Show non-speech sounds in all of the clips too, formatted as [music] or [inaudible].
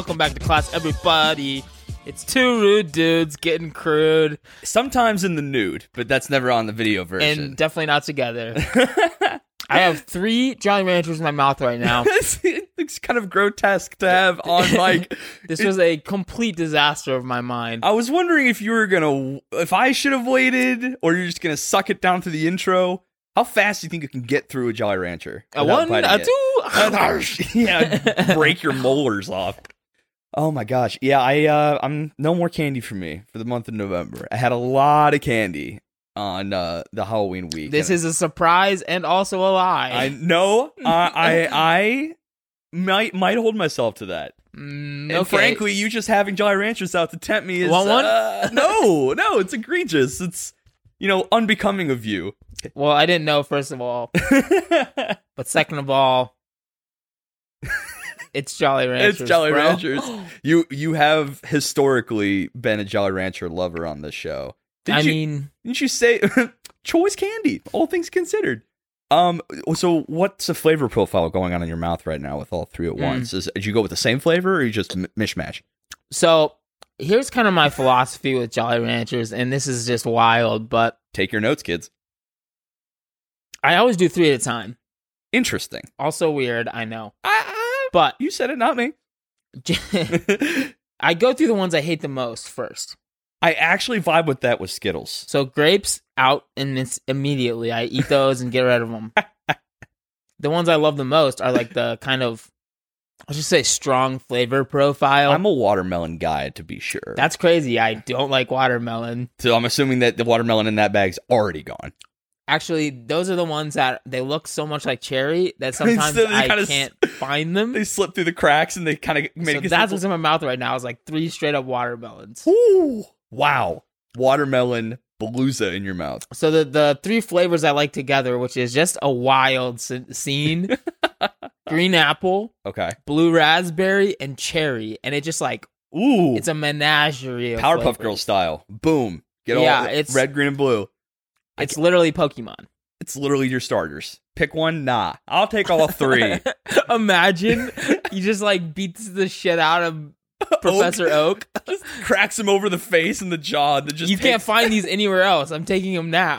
welcome back to class, everybody. It's two rude dudes getting crude Sometimes in the nude, but that's never on the video version. and definitely not together. [laughs] I have three Jolly Ranchers in my mouth right now. [laughs] it looks kind of grotesque to have [laughs] on mic. This was a complete disaster of my mind. I was wondering if you were gonna, if I should have waited, or you're just gonna suck it down to the intro. How fast do you think you can get through a Jolly Rancher? A one, a two. yeah, break your molars off. Oh my gosh. Yeah, I uh I'm no more candy for me for the month of November. I had a lot of candy on uh the Halloween week. This is a surprise and also a lie. I know I I I might might hold myself to that. Mm, And okay. frankly, you just having Jolly Ranchers out to tempt me is Want one? uh, no, no, it's egregious. It's you know unbecoming of you. well, I didn't know first of all, [laughs] but second of all, it's Jolly Ranchers. it's Jolly bro. Ranchers. [gasps] You you have historically been a Jolly Rancher lover on this show. Did I you, mean, didn't you say [laughs] choice candy? All things considered. Um. So, what's the flavor profile going on in your mouth right now with all three at Mm. once? Is did you go with the same flavor, or you just m- mishmash? so here's kind of my philosophy with Jolly Ranchers, and this is just wild, but Take your notes, kids. I always do three at a time. Interesting. Also weird, I know, I, but you said it, not me. [laughs] I go through the ones I hate the most first. I actually vibe with that with Skittles. So grapes out and it's immediately I eat those and get rid of them. [laughs] the ones I love the most are like the kind of I'll just say strong flavor profile. I'm a watermelon guy, to be sure. That's crazy. I don't like watermelon. so I'm assuming that the watermelon in that bag's already gone. Actually, those are the ones that they look so much like cherry that [laughs] sometimes So I kinda s- can't find them. [laughs] They slip through the cracks and they kind of make So that's what's in my mouth right now. Is like three straight up watermelons. Ooh, wow, watermelon palooza in your mouth. So the the three flavors I like together, which is just a wild s- scene: [laughs] green apple, Okay. blue raspberry, and cherry, and it just like Ooh, it's a menagerie. Of Powerpuff. Girls style. Boom. Get all Yeah, the it's- red, green, and blue. It's literally Pokemon. It's literally your starters. Pick one. Nah, I'll take all [laughs] three. [laughs] Imagine you just like beats the shit out of [laughs] Professor Oak. just cracks him over the face and the jaw. And just you can't find these anywhere else. I'm taking them now.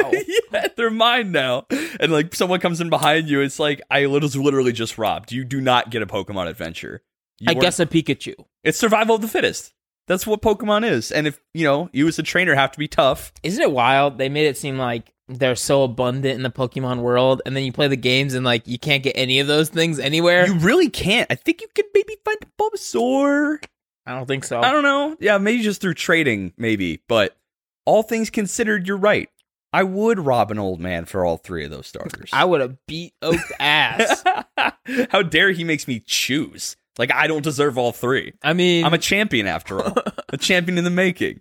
yeah, they're mine now. And like someone comes in behind you, it's like I was literally just robbed. You do not get a Pokemon adventure. You I are- guess a Pikachu. it's survival of the fittest. That's what Pokemon is. And if you know you as a trainer have to be tough, Isn't it wild? They made it seem like they're so abundant in the Pokemon world, and then you play the games and like you can't get any of those things anywhere. you really can't. I think you could maybe find a Bulbasaur. I don't think so. I don't know. Yeah, maybe just through trading, maybe. But all things considered, you're right. I would rob an old man for all three of those starters. I would have beat Oak's ass. [laughs] How dare he makes me choose? Like I don't deserve all three. I mean, I'm a champion after all. a [laughs] champion in the making.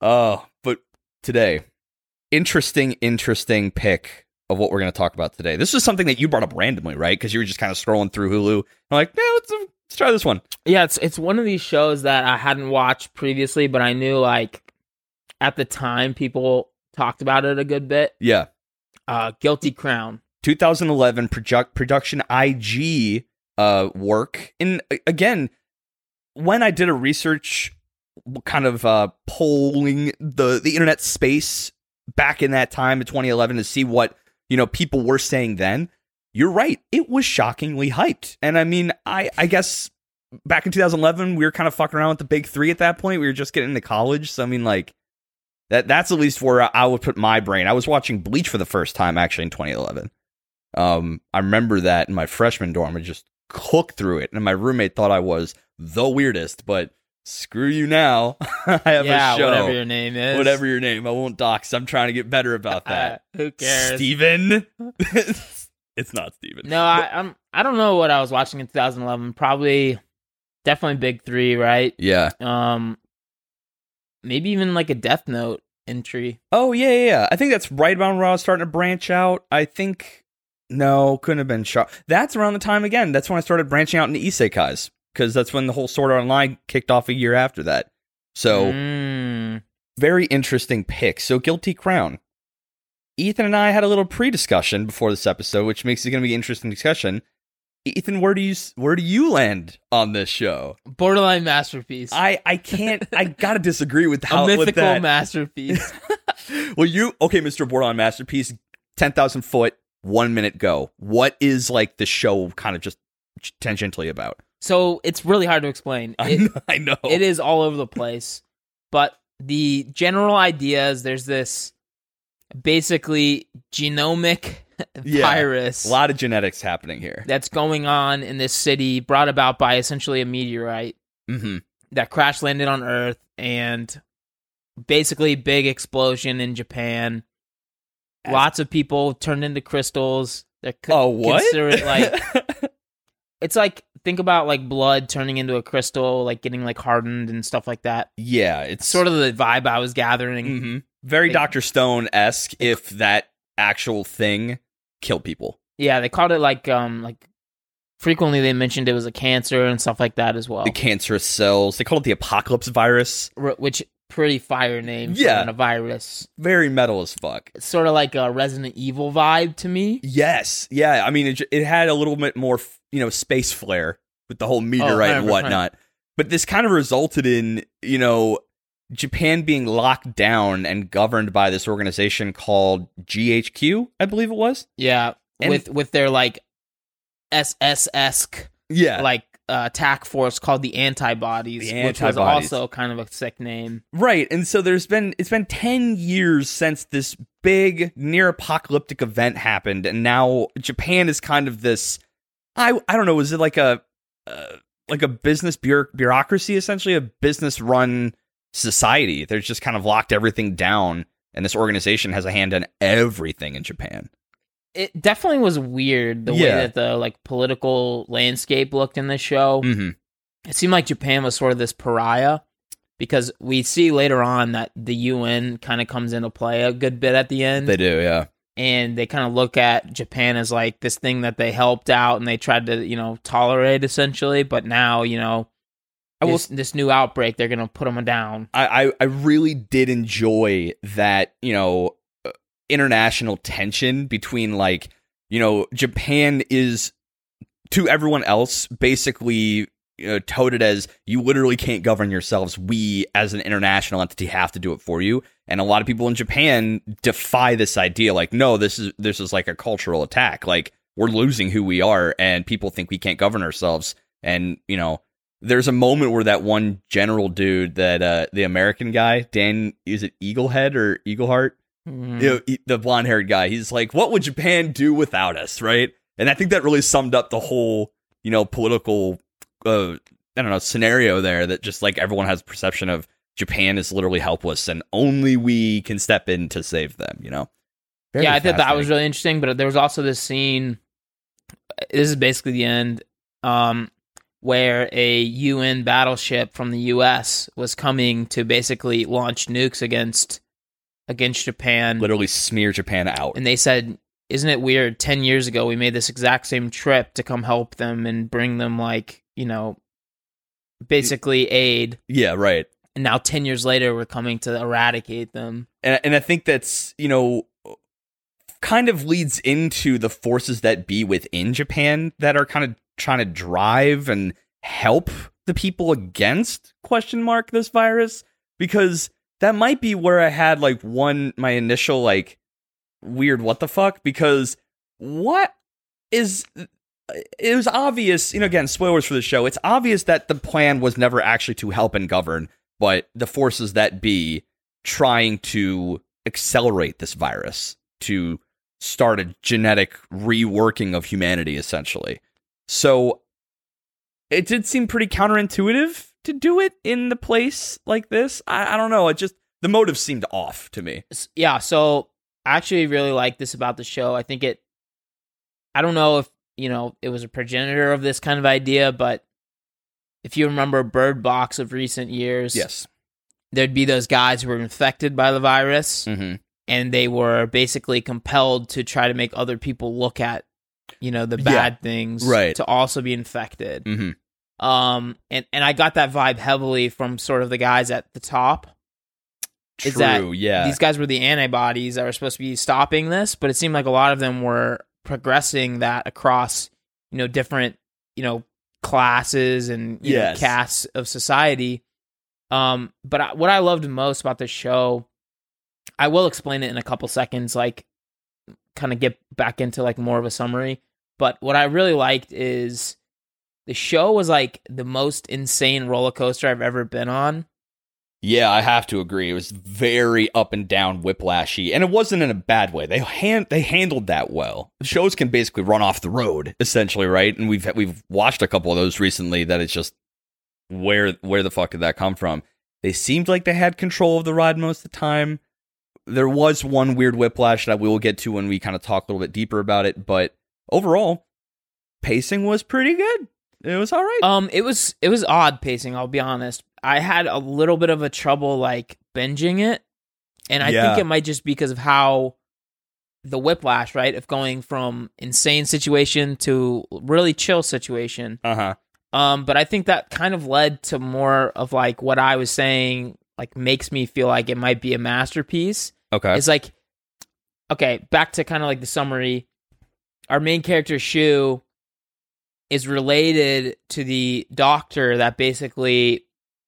Oh, but today, interesting, interesting pick of what we're going to talk about today. This is something that you brought up randomly, right? Because you were just kind of scrolling through Hulu. I'm like, yeah, let's, let's try this one. yeah, it's it's one of these shows that I hadn't watched previously, but I knew like at the time people talked about it a good bit. Yeah. Uh, Guilty Crown. 2011 project, production IG uh, work. And again, when I did a research kind of uh, polling the, the internet space back in that time in 2011 to see what you know people were saying then, you're right. It was shockingly hyped. And I mean, I, I guess back in 2011, we were kind of fucking around with the big three at that point. We were just getting into college. So, I mean, like, that that's at least where I would put my brain. I was watching Bleach for the first time actually in 2011. Um, I remember that in my freshman dorm. I just cooked through it, and my roommate thought I was the weirdest. But screw you now. [laughs] I have yeah, a show. whatever your name is. Whatever your name, I won't dox. I'm trying to get better about that. Uh, [laughs] who cares? Steven. [laughs] it's not Steven. No, I, I'm. I don't know what I was watching in 2011. Probably, definitely Big Three, right? Yeah. Um, maybe even like a Death Note entry. Oh yeah, yeah, yeah. I think that's right around where I was starting to branch out. I think no, couldn't have been shot. That's around the time again. That's when I started branching out into isekais because that's when the whole Sword Art Online kicked off a year after that. So Mm. very interesting pick. So Guilty Crown. Ethan and I had a little pre-discussion before this episode, which makes it going to be an interesting discussion. Ethan, where do you where do you land on this show? Borderline masterpiece. I I can't. I gotta disagree with [laughs] how a with mythical that. masterpiece. [laughs] well, you okay, Mister Borderline masterpiece, ten thousand foot, one minute go. What is like the show kind of just tangentially about? so it's really hard to explain. I It- know. [laughs] I know. it is all over the place, but the general idea is there's this basically genomic Yeah. virus a lot of genetics happening here. that's going on in this city, brought about by essentially a meteorite Mm-hmm. that crash landed on Earth, and basically big explosion in Japan. Lots of people turned into crystals. They're co- Oh, what? It like [laughs] it's like think about like blood turning into a crystal, like getting like hardened and stuff like that. yeah, it's Sort of the vibe I was gathering. hmm very It- Doctor Stone esque. If that actual thing killed people. Yeah, they called it like um like frequently they mentioned it was a cancer and stuff like that as well. the cancerous cells. They call it the apocalypse virus. R- which pretty fire name for Yeah. a virus. Very metal as fuck. It's sort of like a Resident Evil vibe to me. Yes, yeah. I mean, it, it had a little bit more, you know, space flair with the whole meteorite oh, and whatnot. But this kind of resulted in, you know, Japan being locked down and governed by this organization called GHQ, I believe it was. Yeah, And- with with their like SS esque Yeah, like uh, attack force called the antibodies, The which was also kind of a sick name. Right. And so there's been it's been 10 years since this big near apocalyptic event happened and now Japan is kind of this I I don't know, is it like a uh, like a business bureau- bureaucracy essentially a business run society. They're just kind of locked everything down and this organization has a hand in everything in Japan. It definitely was weird the way that the like political landscape looked in this show. Mhm. It seemed like Japan was sort of this pariah because we see later on that the UN kind of comes into play a good bit at the end. They do, yeah. and they kind of look at Japan as like this thing that they helped out and they tried to, you know, tolerate essentially. But now, you know, I will this, this new outbreak, they're gonna put them down. I, I I really did enjoy that you know international tension between like you know Japan is to everyone else basically you know, touted as you literally can't govern yourselves. We as an international entity have to do it for you. And a lot of people in Japan defy this idea. Like, no, this is this is like a cultural attack. Like we're losing who we are, and people think we can't govern ourselves. And you know, there's a moment where that one general dude, that uh the American guy, Dan, is it Eaglehead or Eagleheart? Mhm. you know, e- the blonde haired guy. He's like, what would Japan do without us, right? And I think that really summed up the whole, you know, political, uh, I don't know, scenario there. That just like everyone has a perception of Japan is literally helpless, and only we can step in to save them. You know? Very yeah, I thought that was really interesting. But there was also this scene. This is basically the end, um, where a UN battleship from the U.S. was coming to basically launch nukes against against Japan. literally smear Japan out. and they said isn't it weird 10 years ago we made this exact same trip to come help them and bring them like you know basically aid yeah, right. and now 10 years later we're coming to eradicate them and and I think that's you know kind of leads into the forces that be within Japan that are kind of trying to drive and help the people against question mark this virus because that might be where I had like one my initial like weird what the fuck because what is uh, it was obvious you know again spoilers for the show it's obvious that the plan was never actually to help and govern but the forces that be trying to accelerate this virus to start a genetic reworking of humanity essentially. So it did seem pretty counterintuitive to do it in the place like this? I, I don't know. It just the motive seemed off to me. Yeah so i actually really like this about the show. I think it i don't know if you know it was a progenitor of this kind of idea but if you remember bird box of recent years yes. there'd be those guys who were infected by the virus mm-hmm. and they were basically compelled to try to make other people look at you know the Yeah, bad things right. to also be infected. Mm-hmm. Um and and i got that vibe heavily from sort of the guys at the top true Is that yeah these guys were the antibodies that were supposed to be stopping this but it seemed like a lot of them were progressing that across you know different you know classes and you Yes. know, casts of society. Um, but I, what I loved most about the show, I will explain it in a couple seconds, like kind of get back into like more of a summary. But what I really liked is the show was like the most insane roller coaster I've ever been on. Yeah, I have to agree. It was very up and down, whiplashy, and it wasn't in a bad way. They hand they handled that well. Shows can basically run off the road, essentially, right? And we've we've watched a couple of those recently. That it's just where where the fuck did that come from? They seemed like they had control of the ride most of the time. There was one weird whiplash that we will get to when we kind of talk a little bit deeper about it, but overall, pacing was pretty good. It was all right. Um, it was it was odd pacing. I'll be honest. I had a little bit of a trouble like binging it, and I Yeah. think it might just be because of how the whiplash, right, of going from insane situation to really chill situation. Uh huh. Um, but I think that kind of led to more of like what I was saying, like makes me feel like it might be a masterpiece. Okay. It's like, okay, back to kind of like the summary. Our main character Shu is related to the doctor that basically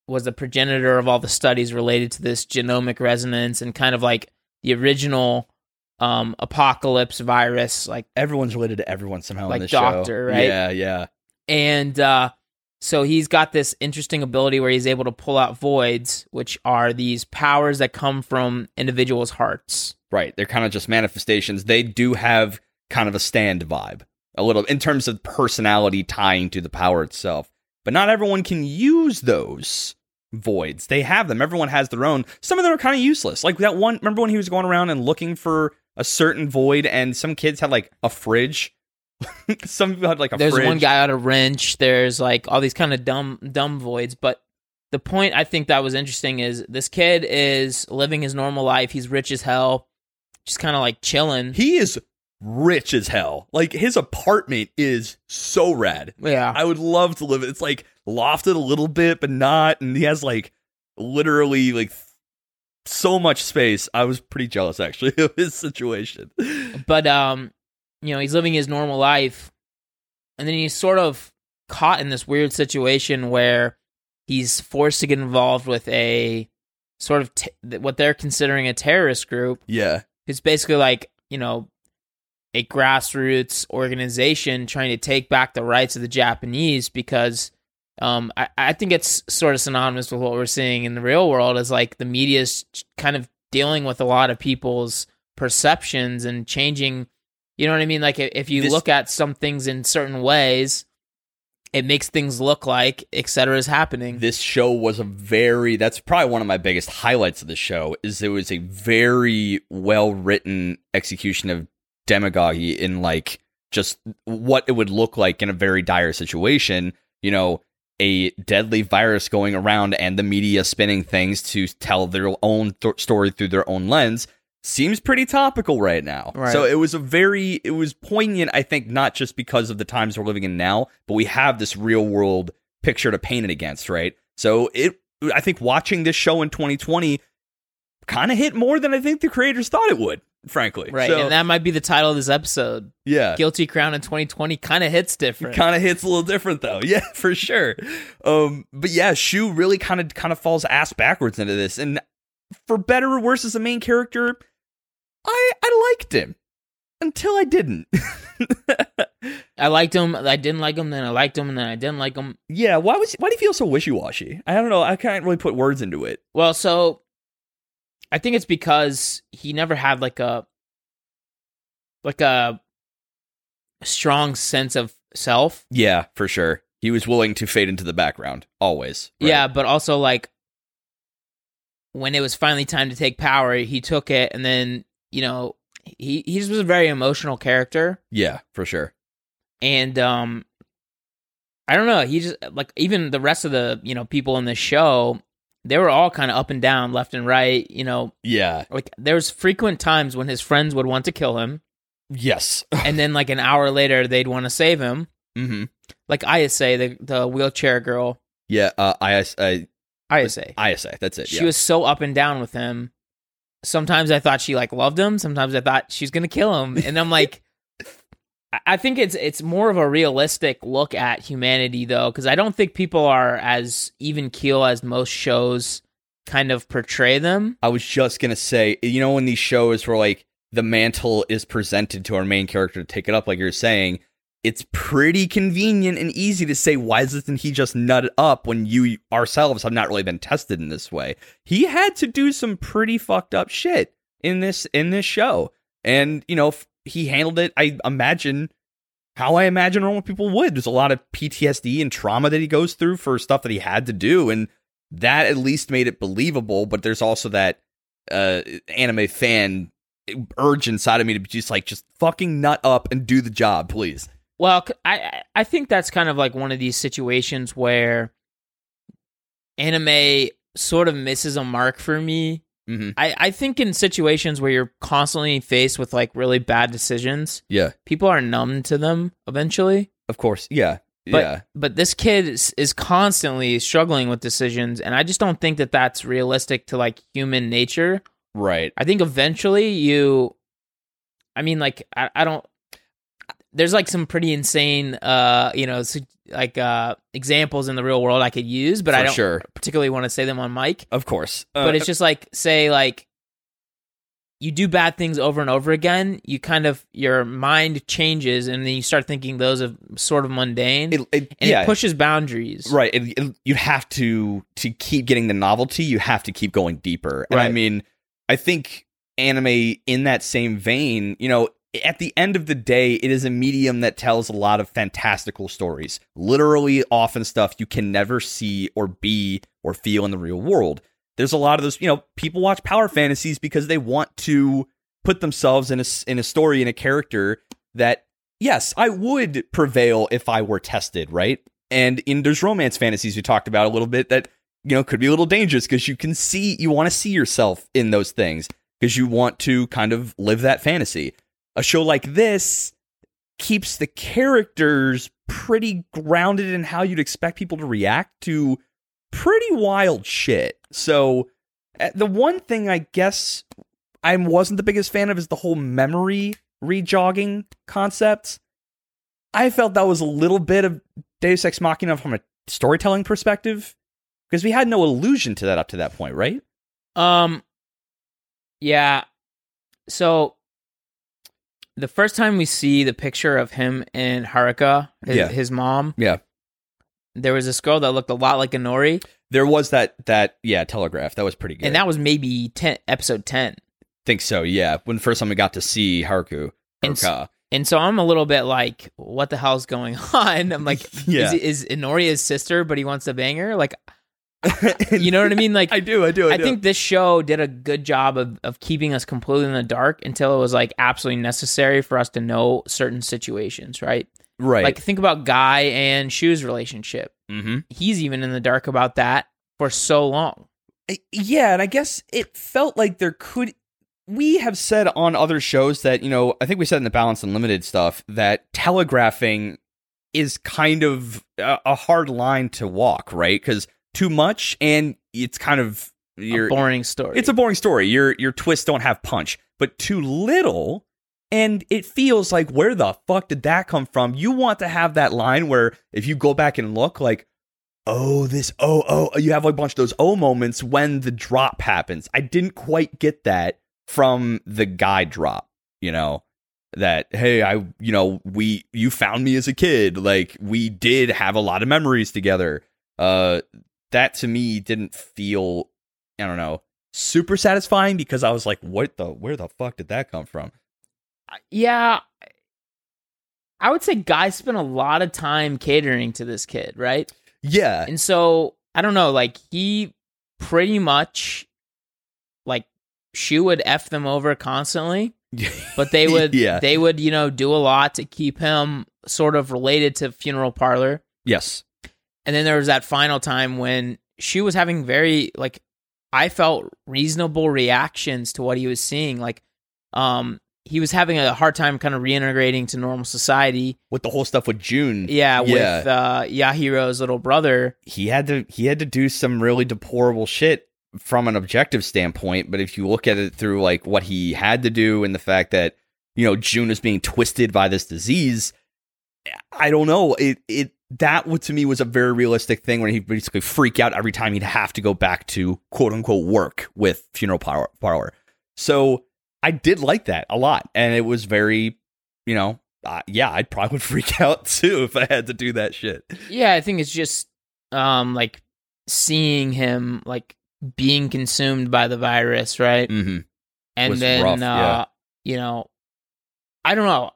was the progenitor of all the studies related to this genomic resonance and kind of like the original um apocalypse virus like everyone's related to everyone somehow Like in this show. Doctor, right? Yeah, yeah. and uh so he's got this interesting ability where he's able to pull out voids which are these powers that come from individuals hearts Right. They're kind of just manifestations. They do have kind of a stand vibe, a little in terms of personality tying to the power itself. But not everyone can use those voids. They have them. Everyone has their own. Some of them are kind of useless. Like that one, remember when he was going around and looking for a certain void and some kids had like a fridge? [laughs] some people had like a there's fridge. one guy out of wrench there's like all these kind of dumb dumb voids but the point i think that was interesting is this kid is living his normal life he's rich as hell just kind of like chilling He is rich as hell. Like his apartment is so rad. yeah I would love to live it. It's like lofted a little bit, but not. And he has like literally like so much space. I was pretty jealous actually [laughs] of his situation. but um you know he's living his normal life and then he's sort of caught in this weird situation where he's forced to get involved with a sort of t- what they're considering a terrorist group Yeah. it's basically like you know a grassroots organization trying to take back the rights of the Japanese because um, I, I think it's sort of synonymous with what we're seeing in the real world is like the media is kind of dealing with a lot of people's perceptions and changing you know what I mean? Like if you This- look at some things in certain ways it makes things look like et cetera is happening. This show was a very that's probably one of my biggest highlights of the show is it was a very well written execution of demagoguery in like just what it would look like in a very dire situation. You know, a deadly virus going around and the media spinning things to tell their own th- story through their own lens seems pretty topical right now. Right. So it was a very it was poignant I think not just because of the times we're living in now, but we have this real world picture to paint it against, right? So it I think watching this show in 2020 kind of hit more than I think the creators thought it would, frankly. right So, and that might be the title of this episode yeah. guilty crown in 2020 kind of hits different Kind of hits a little different though. [laughs] Yeah, for sure. Um but yeah, Shu really kind of kind of falls ass backwards into this and for better or worse as a main character, I I liked him until I didn't. [laughs] I liked him. I didn't like him. Then I liked him, and then I didn't like him. yeah, why was why do you feel so wishy-washy? I don't know. I can't really put words into it. Well, so I think it's because he never had like a like a strong sense of self. Yeah, for sure. He was willing to fade into the background always. right? Yeah, but also like when it was finally time to take power, he took it, and then you know he he just was a very emotional character, Yeah, for sure. and um. I don't know. He just like even the rest of the you know people in the show, they were all kind of up and down, left and right. You know, Yeah. like there's frequent times when his friends would want to kill him Yes. [laughs] and then like an hour later they'd want to save him mm-hmm. like Ayase, the the wheelchair girl Yeah. Uh, IS, uh, Ayase. ISA. That's it. she yeah. was so up and down with him sometimes i thought she like loved him sometimes i thought she's gonna kill him and i'm like I- think it's it's more of a realistic look at humanity though, because I don't think people are as even keel as most shows kind of portray them. I was just gonna say, you know, when these shows where like the mantle is presented to our main character to take it up, like you're saying, it's pretty convenient and easy to say, why doesn't he just nut it up when you ourselves have not really been tested in this way? He had to do some pretty fucked up shit in this in this show, and you know, he handled it. I imagine how I imagine normal people would. There's a lot of PTSD and trauma that he goes through for stuff that he had to do, and that at least made it believable. But there's also that uh, anime fan urge inside of me to be just like, just fucking nut up and do the job, please. Well, I I think that's kind of like one of these situations where anime sort of misses a mark for me. Mm-hmm. I, I think in situations where you're constantly faced with like really bad decisions, Yeah, people are numb to them eventually. of course. Yeah, But yeah, but this kid is, is constantly struggling with decisions, and I just don't think that that's realistic to like human nature. right. I think eventually you, I mean, like I, I don't. There's like some pretty insane, uh, you know, like uh examples in the real world I could use, but For I don't sure. particularly want to say them on mic. Of course. Uh, but it's just like say like you do bad things over and over again, you kind of your mind changes, and then you start thinking those are sort of mundane, it, it, and yeah, it pushes boundaries. right. It, it- you have to to keep getting the novelty. You have to keep going deeper. And I mean, I think anime in that same vein, you know, at the end of the day, it is a medium that tells a lot of fantastical stories. Literally, often stuff you can never see or be or feel in the real world. There's a lot of those, you know, people watch power fantasies because they want to put themselves in a in a story in a character that yes, I would prevail if I were tested, right? And in those romance fantasies we talked about a little bit that you know could be a little dangerous because you can see you want to see yourself in those things because you want to kind of live that fantasy. A show like this keeps the characters pretty grounded in how you'd expect people to react to pretty wild shit. So uh, the one thing I guess I wasn't the biggest fan of is the whole memory rejogging concept. I felt that was a little bit of Deus Ex Machina from a storytelling perspective because we had no allusion to that up to that point, right? Um. Yeah. So the first time we see the picture of him and Haruka, his, Yeah. his mom, Yeah. there was this girl that looked a lot like Inori, There was that that yeah telegraph that was pretty good. and that was maybe ten episode ten. think so. Yeah, when first time we got to see Haruku, And s- Haruka. And so I'm a little bit like, what the hell's going [laughs] on? I'm like, [laughs] Yeah. is, is Inori his sister, but he wants to bang her? Like, [laughs] you know what I mean? Like, I do, I do, I, I do. think this show did a good job of, of keeping us completely in the dark until it was like absolutely necessary for us to know certain situations, right? right. Like think about Guy and Shu's relationship. mm-hmm. He's even in the dark about that for so long. yeah, and I guess it felt like there could. We have said on other shows that you know, I think we said in the Balance Unlimited stuff that telegraphing is kind of a, a hard line to walk, right? Because too much, and it's kind of you're boring story. It's a boring story. Your your twists don't have punch, but too little, and it feels like where the fuck did that come from? You want to have that line where if you go back and look, like, oh, this, oh, oh, you have a bunch of those oh moments when the drop happens. I didn't quite get that from the guy drop. You know that hey, I, you know, we you found me as a kid. Like we did have a lot of memories together. Uh, that to me didn't feel I don't know, super satisfying because I was like, what the, where the fuck did that come from? yeah. I would say Guy spent a lot of time catering to this kid, right? Yeah. And so I don't know, like he pretty much like she would f them over constantly, [laughs] but they would Yeah. they would you know do a lot to keep him sort of related to funeral parlor. yes. And then there was that final time when she was having very like I felt reasonable reactions to what he was seeing. Like um he was having a hard time kind of reintegrating to normal society. With the whole stuff with June. Yeah, Yeah. with uh Yahiro's little brother. He had to, he had to do some really deplorable shit from an objective standpoint. But if you look at it through like what he had to do and the fact that you know, June is being twisted by this disease. I don't know. It it that to me was a very realistic thing when he basically freak out every time he'd have to go back to quote unquote work with funeral power parlor. So I did like that a lot, and it was very, you know, uh, yeah, I'd probably would freak [laughs] out too if I had to do that shit. Yeah, I think it's just um like seeing him like being consumed by the virus, right? Mm-hmm. And Was then rough, uh yeah. you know I don't know.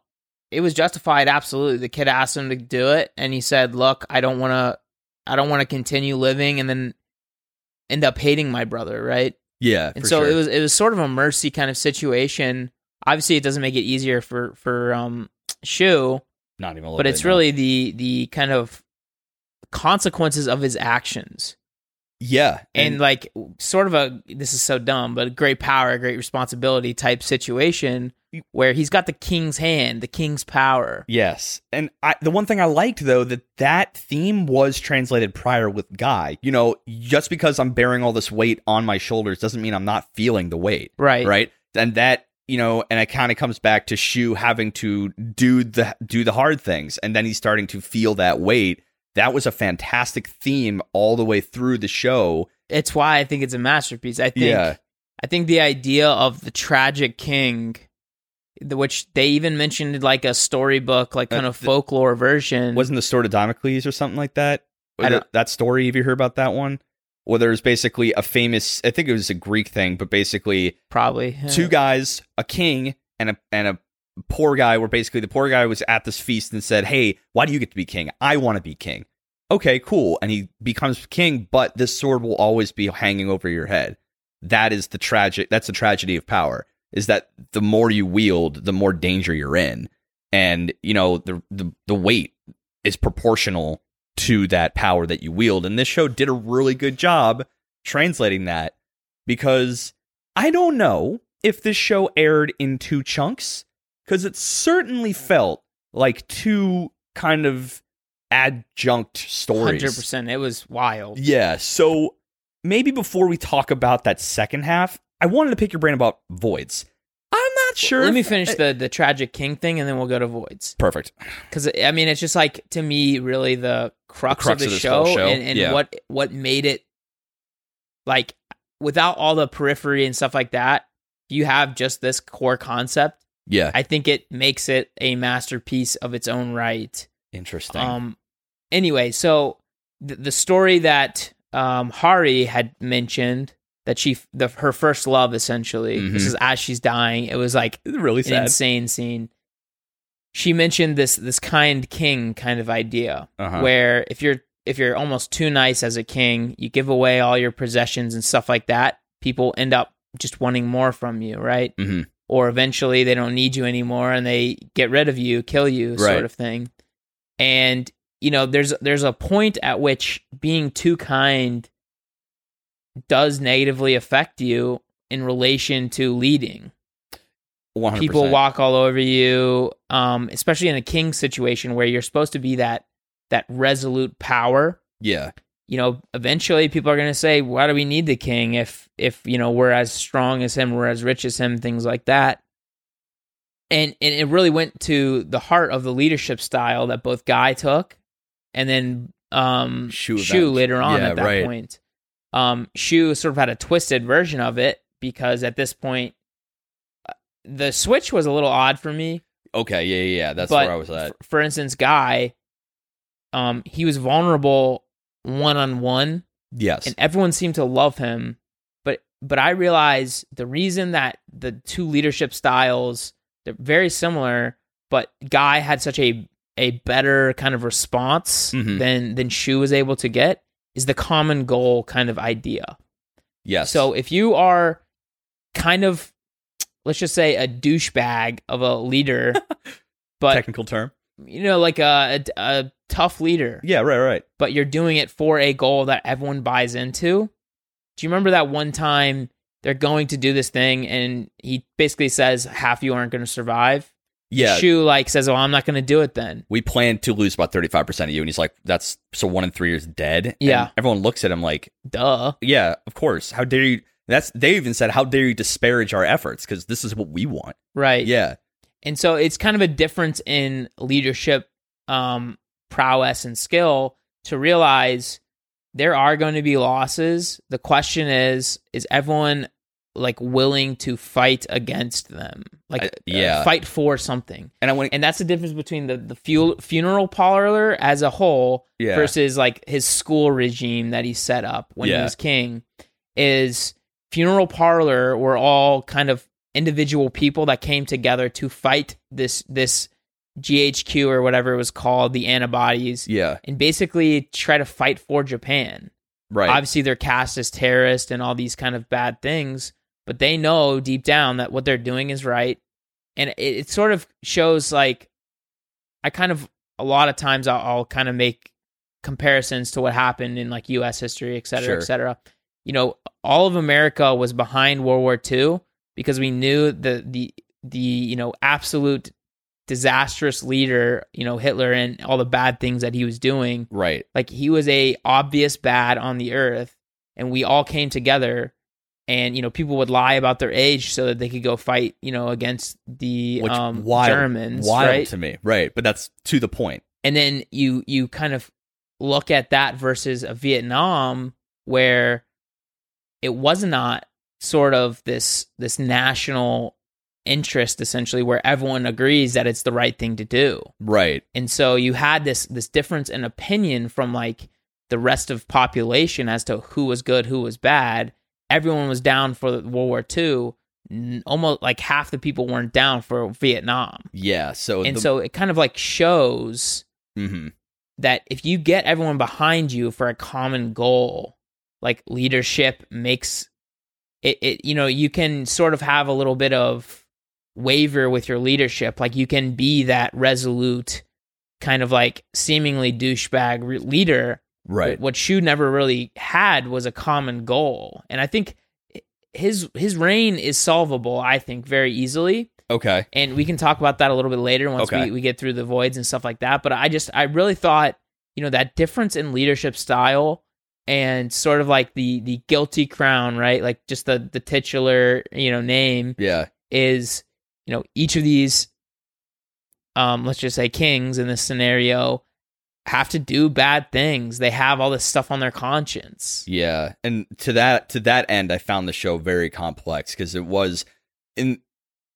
It was justified absolutely. The kid asked him to do it and he said, "Look, I don't want to I don't want to continue living and then end up hating my brother, right?" Yeah, And so sure. it was it was sort of a mercy kind of situation. Obviously, it doesn't make it easier for for um Shu, not even a little but it's no. really the the kind of consequences of his actions yeah, and, like sort of a this is so dumb but a great power great responsibility type situation where he's got the king's hand the king's power Yes. And I, the one thing I liked though that that theme was translated prior with Guy. You know, just because I'm bearing all this weight on my shoulders doesn't mean I'm not feeling the weight, right right? And that, you know, and it kind of comes back to Shu having to do the do the hard things and then he's starting to feel that weight. That was a fantastic theme all the way through the show. it's why i think it's a masterpiece i think Yeah. i think the idea of the tragic king the, which they even mentioned like a storybook like kind Uh, of folklore version Wasn't the sword of Damocles or something like that? Or I don't- that story, have you heard about that one? Where there's basically a famous I think it was a Greek thing, but basically probably two guys, a king and a and a poor guy, where basically the poor guy was at this feast and said, "Hey, why do you get to be king? I want to be king." Okay, cool, and he becomes king, but this sword will always be hanging over your head. That is the tragic. That's the tragedy of power. Is that the more you wield, the more danger you're in, and you know the the the weight is proportional to that power that you wield. And this show did a really good job translating that because I don't know if this show aired in two chunks because it certainly felt like two kind of adjunct stories. 100% it was wild Yeah, so maybe before we talk about that second half, I wanted to pick your brain about voids. I'm not sure. let me finish the the tragic king thing and then we'll go to voids Perfect. because I mean it's just like to me really the crux, crux of of the this show, show, and, and yeah. what what made it like without all the periphery and stuff like that. You have just this core concept. Yeah. I think it makes it a masterpiece of its own right. Interesting. Um. Anyway, so the, the story that um Hare had mentioned that she the her first love essentially. This Mhm. is as she's dying. It was like It's really an sad. insane scene. She mentioned this this kind king kind of idea Uh-huh. where if you're if you're almost too nice as a king, you give away all your possessions and stuff like that. People end up just wanting more from you, right? Mhm. Or eventually they don't need you anymore and they get rid of you, kill you, Right. sort of thing. And you know, there's there's a point at which being too kind does negatively affect you in relation to leading 100%. people walk all over you um especially in a king situation where you're supposed to be that that resolute power Yeah. You know eventually people are going to say why do we need the king if if you know we're as strong as him we're as rich as him things like that and and it really went to the heart of the leadership style that both guy took and then um Shu Shu later on yeah, at that right. point um Shu sort of had a twisted version of it because at this point uh, the switch was a little odd for me Okay. Yeah. Yeah. yeah. That's but where I was at. f- for instance guy um he was vulnerable one on one Yes. and everyone seemed to love him but but i realize the reason that the two leadership styles they're very similar but guy had such a a better kind of response Mhm. than than shu was able to get is the common goal kind of idea yes. so if you are kind of let's just say a douchebag of a leader [laughs] but technical term. You know like a, a, a tough leader Yeah. Right. Right. but you're doing it for a goal that everyone buys into. Do you remember that one time they're going to do this thing and he basically says half you aren't going to survive? Yeah. Shu like says, "Oh, I'm not going to do it then." we plan to lose about 35% of you. And he's like, that's so one in three is dead. And Yeah. everyone looks at him like, Duh. yeah, of course. How dare you? That's, they even said, how dare you disparage our efforts? Because this is what we want. Right. Yeah. And so it's kind of a difference in leadership um, prowess and skill to realize there are going to be losses. The question is, is everyone like willing to fight against them? Like, I- uh, yeah. fight for something. And I want And that's the difference between the the fu- funeral parlor as a whole yeah. versus like his school regime that he set up when he was king is funeral parlor were all kind of individual people that came together to fight this this GHQ or whatever it was called the antibodies yeah. and basically try to fight for Japan. Right. Obviously they're cast as terrorists and all these kind of bad things, but they know deep down that what they're doing is right. And it, it sort of shows like I kind of a lot of times I'll, I'll kind of make comparisons to what happened in like U.S. history, et cetera, Sure. et cetera. You know, all of America was behind World War II because we knew the the the you know absolute disastrous leader, you know Hitler and all the bad things that he was doing right. like he was a obvious bad on the earth and we all came together and you know people would lie about their age so that they could go fight you know against the Which um wild, germans wild right to me. Right. But that's to the and then you you kind of look at that versus a vietnam where it was not sort of this this national interest essentially where everyone agrees that it's the right thing to do Right. and so you had this this difference in opinion from like the rest of population as to who was good who was bad everyone was down for world war ii almost like half the people weren't down for vietnam Yeah. So and the, so it kind of like shows mhm. that if you get everyone behind you for a common goal like leadership makes it, it you know you can sort of have a little bit of waver with your leadership like you can be that resolute kind of like seemingly douchebag re- leader right. what Shu never really had was a common goal and i think his his reign is solvable i think very easily Okay. and we can talk about that a little bit later once Okay. we, we get through the voids and stuff like that but i just i really thought you know that difference in leadership style and sort of like the the guilty crown right like just the the titular you know name Yeah. is you know each of these um let's just say kings in this scenario have to do bad things they have all this stuff on their conscience Yeah, and to that to that end, I found the show very complex because it was in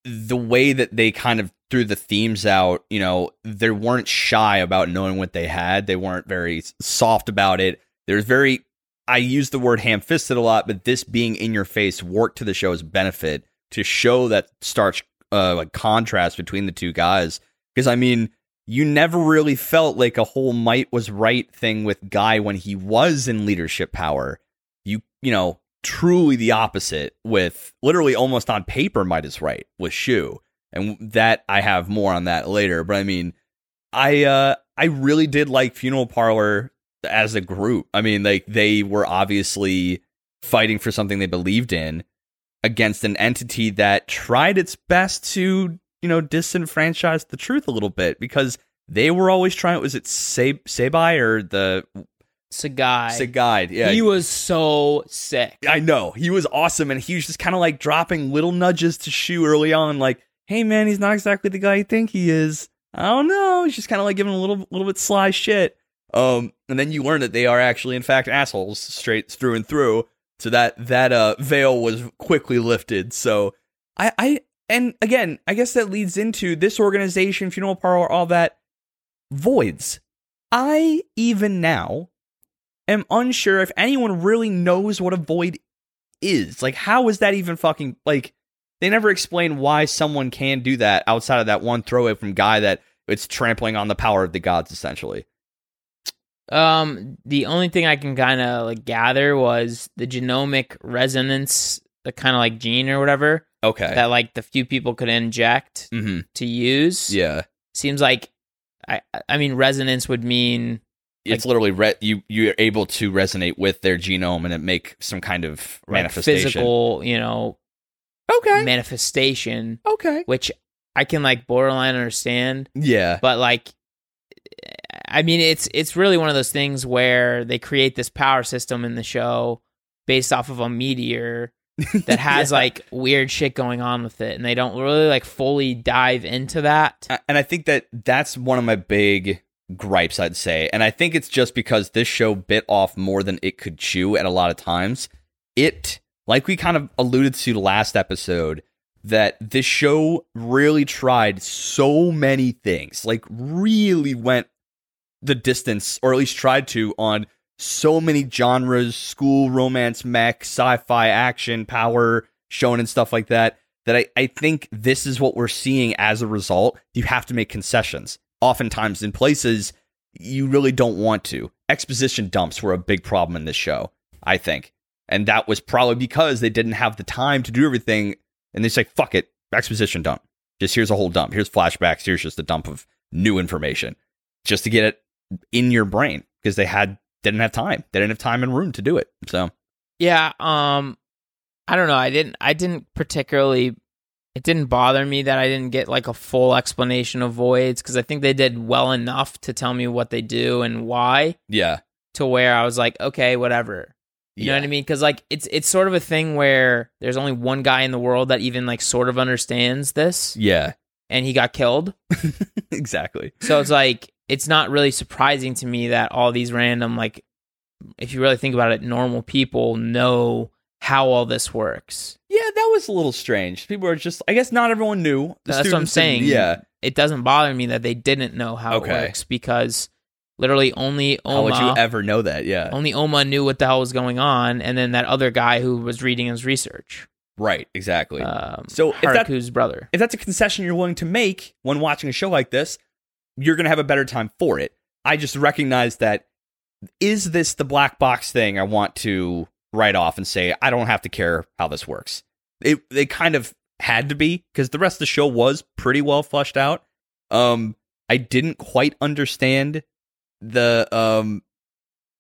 the way that they kind of threw the themes out. You know, they weren't shy about knowing what they had. They weren't very soft about it. There's very I use the word ham fisted a lot, but this being in your face worked to the show's benefit to show that stark uh, like contrast between the two guys. Because I mean, you never really felt like a whole might was right thing with Guy when he was in leadership power. You you know, truly the opposite with literally almost on paper might is right with Shu. And that I have more on that later, but I mean I uh I really did like Funeral Parlor as a group. I mean, like they were obviously fighting for something they believed in against an entity that tried its best to, you know, disenfranchise the truth a little bit because they were always trying. Was it Sab- Sabai or the Sagai. Sagai? Yeah, he was so sick I know he was awesome, and he was just kind of like dropping little nudges to Shu early on, like, "Hey man, he's not exactly the guy you think he is." I don't know. He's just kind of like giving a little, little bit sly shit. Um, and then you learn that they are actually, in fact, assholes straight through and through. So that that uh veil was quickly lifted. So I I and again, I guess that leads into this organization, funeral parlor, all that voids. I even now am unsure if anyone really knows what a void is. Like, how is that even fucking like? They never explain why someone can do that outside of that one throwaway from guy that it's trampling on the power of the gods, essentially. Um, the only thing I can kind of like gather was the genomic resonance, the kind of like gene or whatever Okay. that like the few people could inject mm-hmm. to use. Yeah. seems like I I mean resonance would mean It's literally re- you you're able to resonate with their genome and it make some kind of like manifestation. physical, you know, Okay. manifestation, Okay. which I can like borderline understand, Yeah. but like I mean it's it's really one of those things where they create this power system in the show based off of a meteor [laughs] that has Yeah. like weird shit going on with it, and they don't really like fully dive into that. And I think that that's one of my big gripes, I'd say. And I think it's just because this show bit off more than it could chew at a lot of times. It, like we kind of alluded to last episode, that this show really tried so many things, like really went the distance, or at least tried to, on so many genres school, romance, mech, sci fi, action, power, shonen, stuff like that that I, I think this is what we're seeing as a result. You have to make concessions. Oftentimes in places you really don't want to. Exposition dumps were a big problem in this show, I think. And that was probably because they didn't have the time to do everything. And they say, fuck it, exposition dump. Just here's a whole dump. Here's flashbacks. Here's just a dump of new information just to get it in your brain because they had didn't have time. They didn't have time and room to do it. So Yeah, um I don't know. I didn't I didn't particularly it didn't bother me that I didn't get like a full explanation of voids cuz I think they did well enough to tell me what they do and why yeah, to where I was like, okay, whatever. You know what I mean? Cuz like it's it's sort of a thing where there's only one guy in the world that even like sort of understands this Yeah, and he got killed. [laughs] exactly. So it's like it's not really surprising to me that all these random like if you really think about it normal people know how all this works. Yeah, that was a little strange. People are just, I guess not everyone knew. That's what I'm saying. Yeah. It doesn't bother me that they didn't know how Okay. it works because literally only How would you ever know that? Yeah. only Oma knew what the hell was going on and then that other guy who was reading his research. Right, exactly. Um, So if that- brother. if that's a concession you're willing to make when watching a show like this, you're going to have a better time for it. I just recognize that is this the black box thing I want to write off and say I don't have to care how this works. It they kind of had to be because the rest of the show was pretty well fleshed out. Um I didn't quite understand the um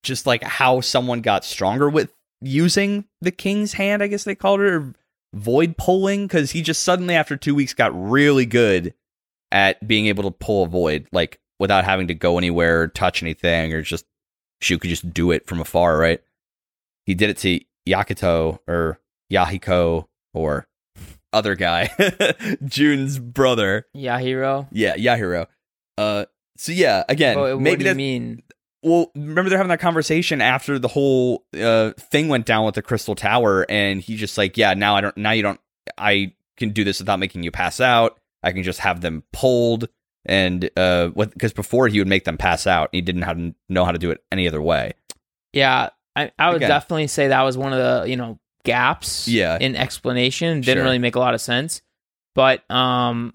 just like how someone got stronger with using the king's hand, I guess they called it, or void pulling, because he just suddenly after two weeks got really good at being able to pull a void, like without having to go anywhere or touch anything, or just Shu could just do it from afar, right? He did it to Yakuto or Yahiko or other guy, [laughs] Jun's brother. Yahiro. Yeah, Yahiro. Uh, so yeah, again, what maybe do you that mean? well, remember they're having that conversation after the whole uh, thing went down with the Crystal Tower, and he's just like, yeah, now I don't, now you don't, I can do this without making you pass out. I can just have them pulled, and uh, because before he would make them pass out, he didn't how to know how to do it any other way. Yeah, I, I would Again. definitely say that was one of the you know gaps. Yeah. in explanation didn't Sure. really make a lot of sense. But um,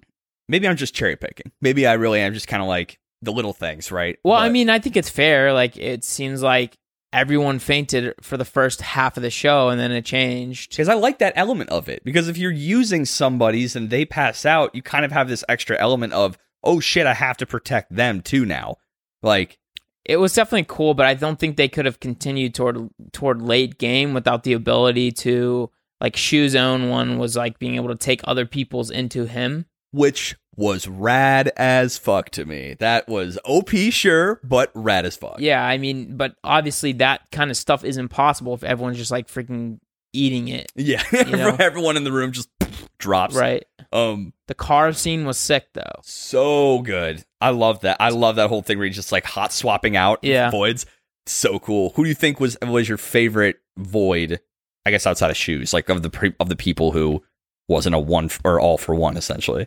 Maybe I'm just cherry picking. Maybe I really am just kind of like the little things, right? well, I mean, I think it's fair. Like it seems like everyone fainted for the first half of the show, and then it changed. because I like that element of it. Because if you're using somebody's and they pass out, you kind of have this extra element of, oh shit, I have to protect them too now. Like, It was definitely cool, but I don't think they could have continued toward toward late game without the ability to like Shu's own one was like being able to take other people's into him. which was rad as fuck to me. That was OP, sure, but rad as fuck. Yeah, I mean, but obviously that kind of stuff is impossible if everyone's just like freaking eating it, Yeah. [laughs] know? Everyone in the room just [laughs] drops. right? Um, The car scene was sick though. so good. I love that. I love that whole thing where he's just like hot swapping out Yeah. voids. So cool. Who do you think was was your favorite void? I guess outside of shoes, like of the pre- of the people who wasn't a one f- or all for one essentially.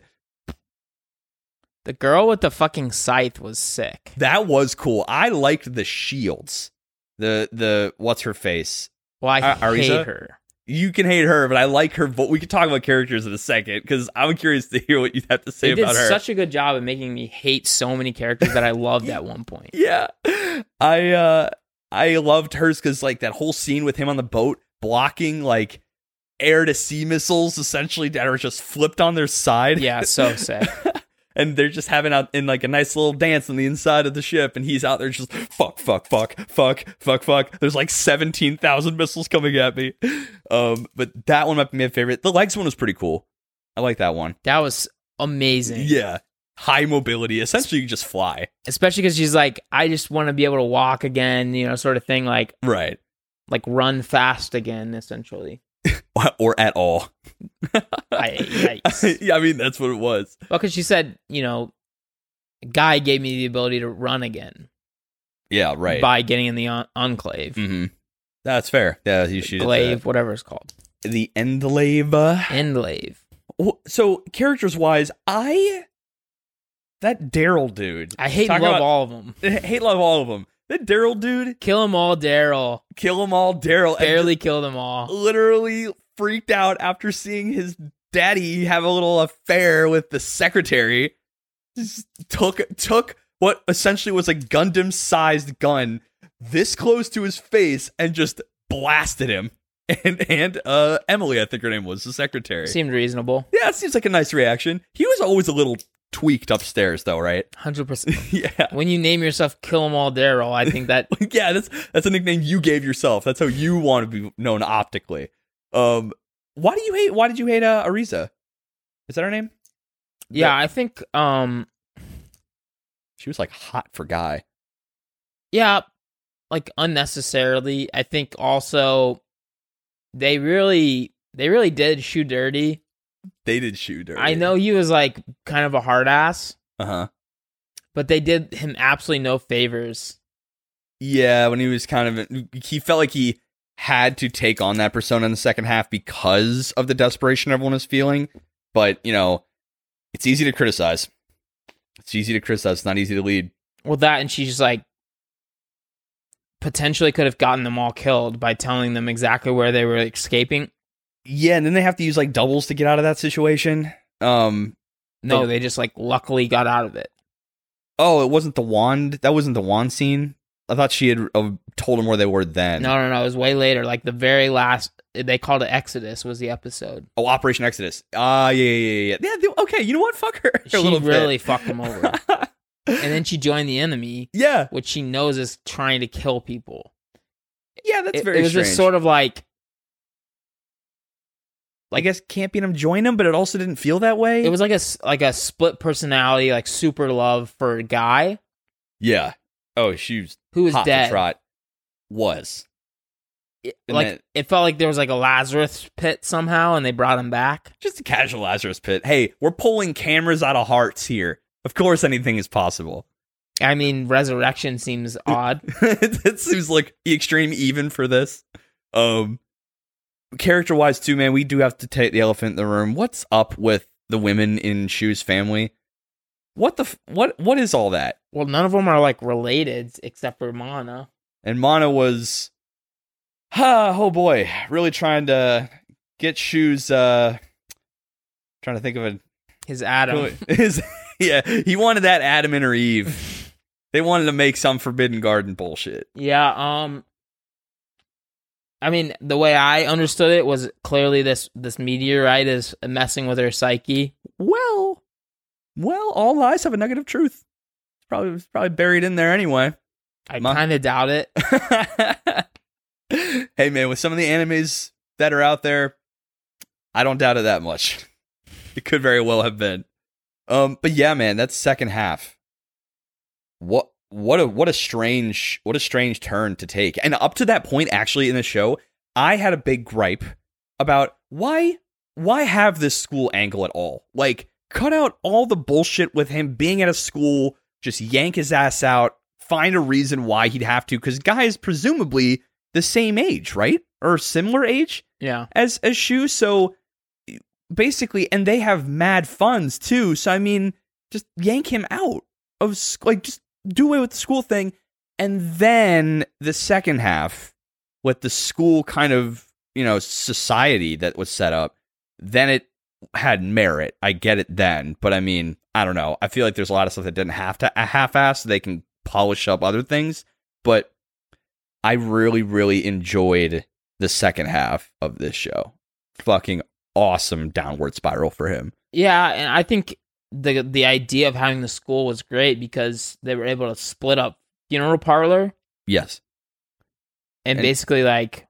The girl with the fucking scythe was sick. That was cool. I liked the shields. The the what's her face? Well, I Uh, hate her. You can hate her, but I like her. But we can talk about characters in a second because I'm curious to hear what you have to say They did about her. such a good job of making me hate so many characters that I [laughs] loved at one point. yeah, I uh I loved hers because like that whole scene with him on the boat blocking like air to sea missiles essentially that are just flipped on their side. Yeah, so sick. [laughs] and they're just having out in like a nice little dance on the inside of the ship, and he's out there just fuck, fuck, fuck, fuck, fuck, fuck. There's like seventeen thousand missiles coming at me. Um, but that one might be my favorite. The legs one was pretty cool. I like that one. That was amazing. Yeah, high mobility. Essentially, you just fly. Especially because she's like, I just want to be able to walk again, you know, sort of thing. Like, Right. like run fast again, essentially. [laughs] or at all. I, [laughs] yeah, I mean that's what it was. Well, because she said, you know, Gai gave me the ability to run again Yeah, right. by getting in the on- enclave, hmm That's fair. Yeah, you should glaive, whatever it's called, the endlave. enclave. Wh- So characters wise, I that Daryl dude. I hate love about- all of them. [laughs] hate love all of them. That Daryl dude, Kill them all, Daryl. kill them all. Daryl Barely kill them all. literally freaked out after seeing his daddy have a little affair with the secretary. Just took took what essentially was a Gundam sized gun this close to his face and just blasted him. [laughs] And and uh Emily, I think her name was the secretary. Seemed reasonable. Yeah, it seems like a nice reaction. He was always a little tweaked upstairs, though, right? [laughs] 100%. yeah, when you name yourself Kill 'em all, Daryl, I think that [laughs] yeah. That's that's a nickname you gave yourself. That's how you want to be known optically. Um, why do you hate? Why did you hate uh, Arisa? Is that her name? yeah, I think um She was like hot for guy. yeah, like unnecessarily. I think also they really they really did shoot dirty. They did shoot her. I know he was like kind of a hard ass, Uh huh. but they did him absolutely no favors. Yeah, when he was kind of, he felt like he had to take on that persona in the second half because of the desperation everyone was feeling. But you know, it's easy to criticize. It's easy to criticize. It's not easy to lead. Well, that and she's just like potentially could have gotten them all killed by telling them exactly where they were escaping. Yeah, and then they have to use like doubles to get out of that situation. Um. No, The- they just like luckily got out of it. Oh, it wasn't the wand. That wasn't the wand scene. I thought she had uh, told him where they were then. No, no, no. It was way later. Like the very last, they called it Exodus was the episode. Oh, Operation Exodus. Ah, yeah, yeah, yeah, yeah. yeah they- okay, you know what? Fuck her. [laughs] a She little bit. really fucked him over. [laughs] and then she joined the enemy, yeah, which she knows is trying to kill people. yeah. That's It, very it was strange. just sort of like I guess camping him join him, but it also didn't feel that way. it was like a s- like a split personality, like super love for a guy yeah. Oh, she was who was hot dead. to trot. Was It- And like then- it felt like there was like a Lazarus pit somehow, and they brought him back. just a casual Lazarus pit. Hey, we're pulling cameras out of hearts here. Of course, anything is possible. I mean, resurrection seems [laughs] odd. it, it seems like the extreme even for this. Um, character wise, too, man, we do have to take the elephant in the room. What's up with the women in Shu's family? What the f- what what is all that? Well, none of them are like related except for Mana. And Mana was, ah, oh boy, really trying to get Shu's. Uh, trying to think of a His Adam. [laughs] his yeah. He wanted that Adam and Eve. [laughs] They wanted to make some Forbidden Garden bullshit. Yeah, um I mean, the way I understood it was clearly this this meteorite is messing with her psyche. Well, well, all lies have a nugget of truth. It's probably it's probably buried in there anyway. I kind of doubt it. [laughs] hey man, with some of the animes that are out there, I don't doubt it that much. [laughs] It could very well have been. Um, but yeah, man, that second half. What what a what a strange what a strange turn to take. And up to that point, actually, in the show, I had a big gripe about why why have this school angle at all? Like, cut out all the bullshit with him being at a school, just yank his ass out, find a reason why he'd have to, because guy is presumably the same age, right? Or similar age Yeah. as as Shu. So basically, and they have mad funds too. So I mean, just yank him out of like just do away with the school thing, and then the second half with the school kind of you know society that was set up, then it had merit. I get it then, but I mean, I don't know. I feel like there's a lot of stuff that didn't have to a half-ass. So they can polish up other things, but I really, really enjoyed the second half of this show. Fucking awesome downward spiral for him. Yeah, and I think the the idea of having the school was great because they were able to split up funeral parlor Yes. and, And- basically like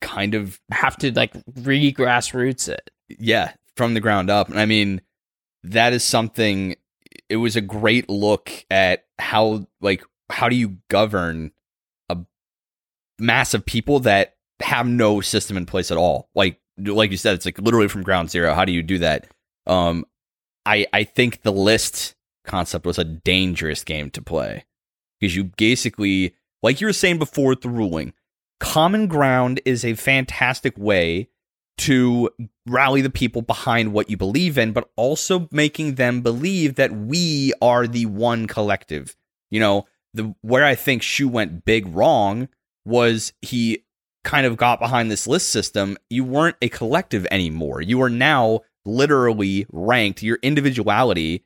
Kind of, have to like re grassroots it. yeah, from the ground up. And I mean, that is something, it was a great look at how, like, how do you govern a mass of people that have no system in place at all? Like, like you said, it's like literally from ground zero. How do you do that? Um, I I think the list concept was a dangerous game to play because you basically, like you were saying before with the ruling, common ground is a fantastic way to rally the people behind what you believe in, but also making them believe that we are the one collective. You know, the where I think Shu went big wrong was he kind of got behind this list system. You weren't a collective anymore. You are now literally ranked. Your individuality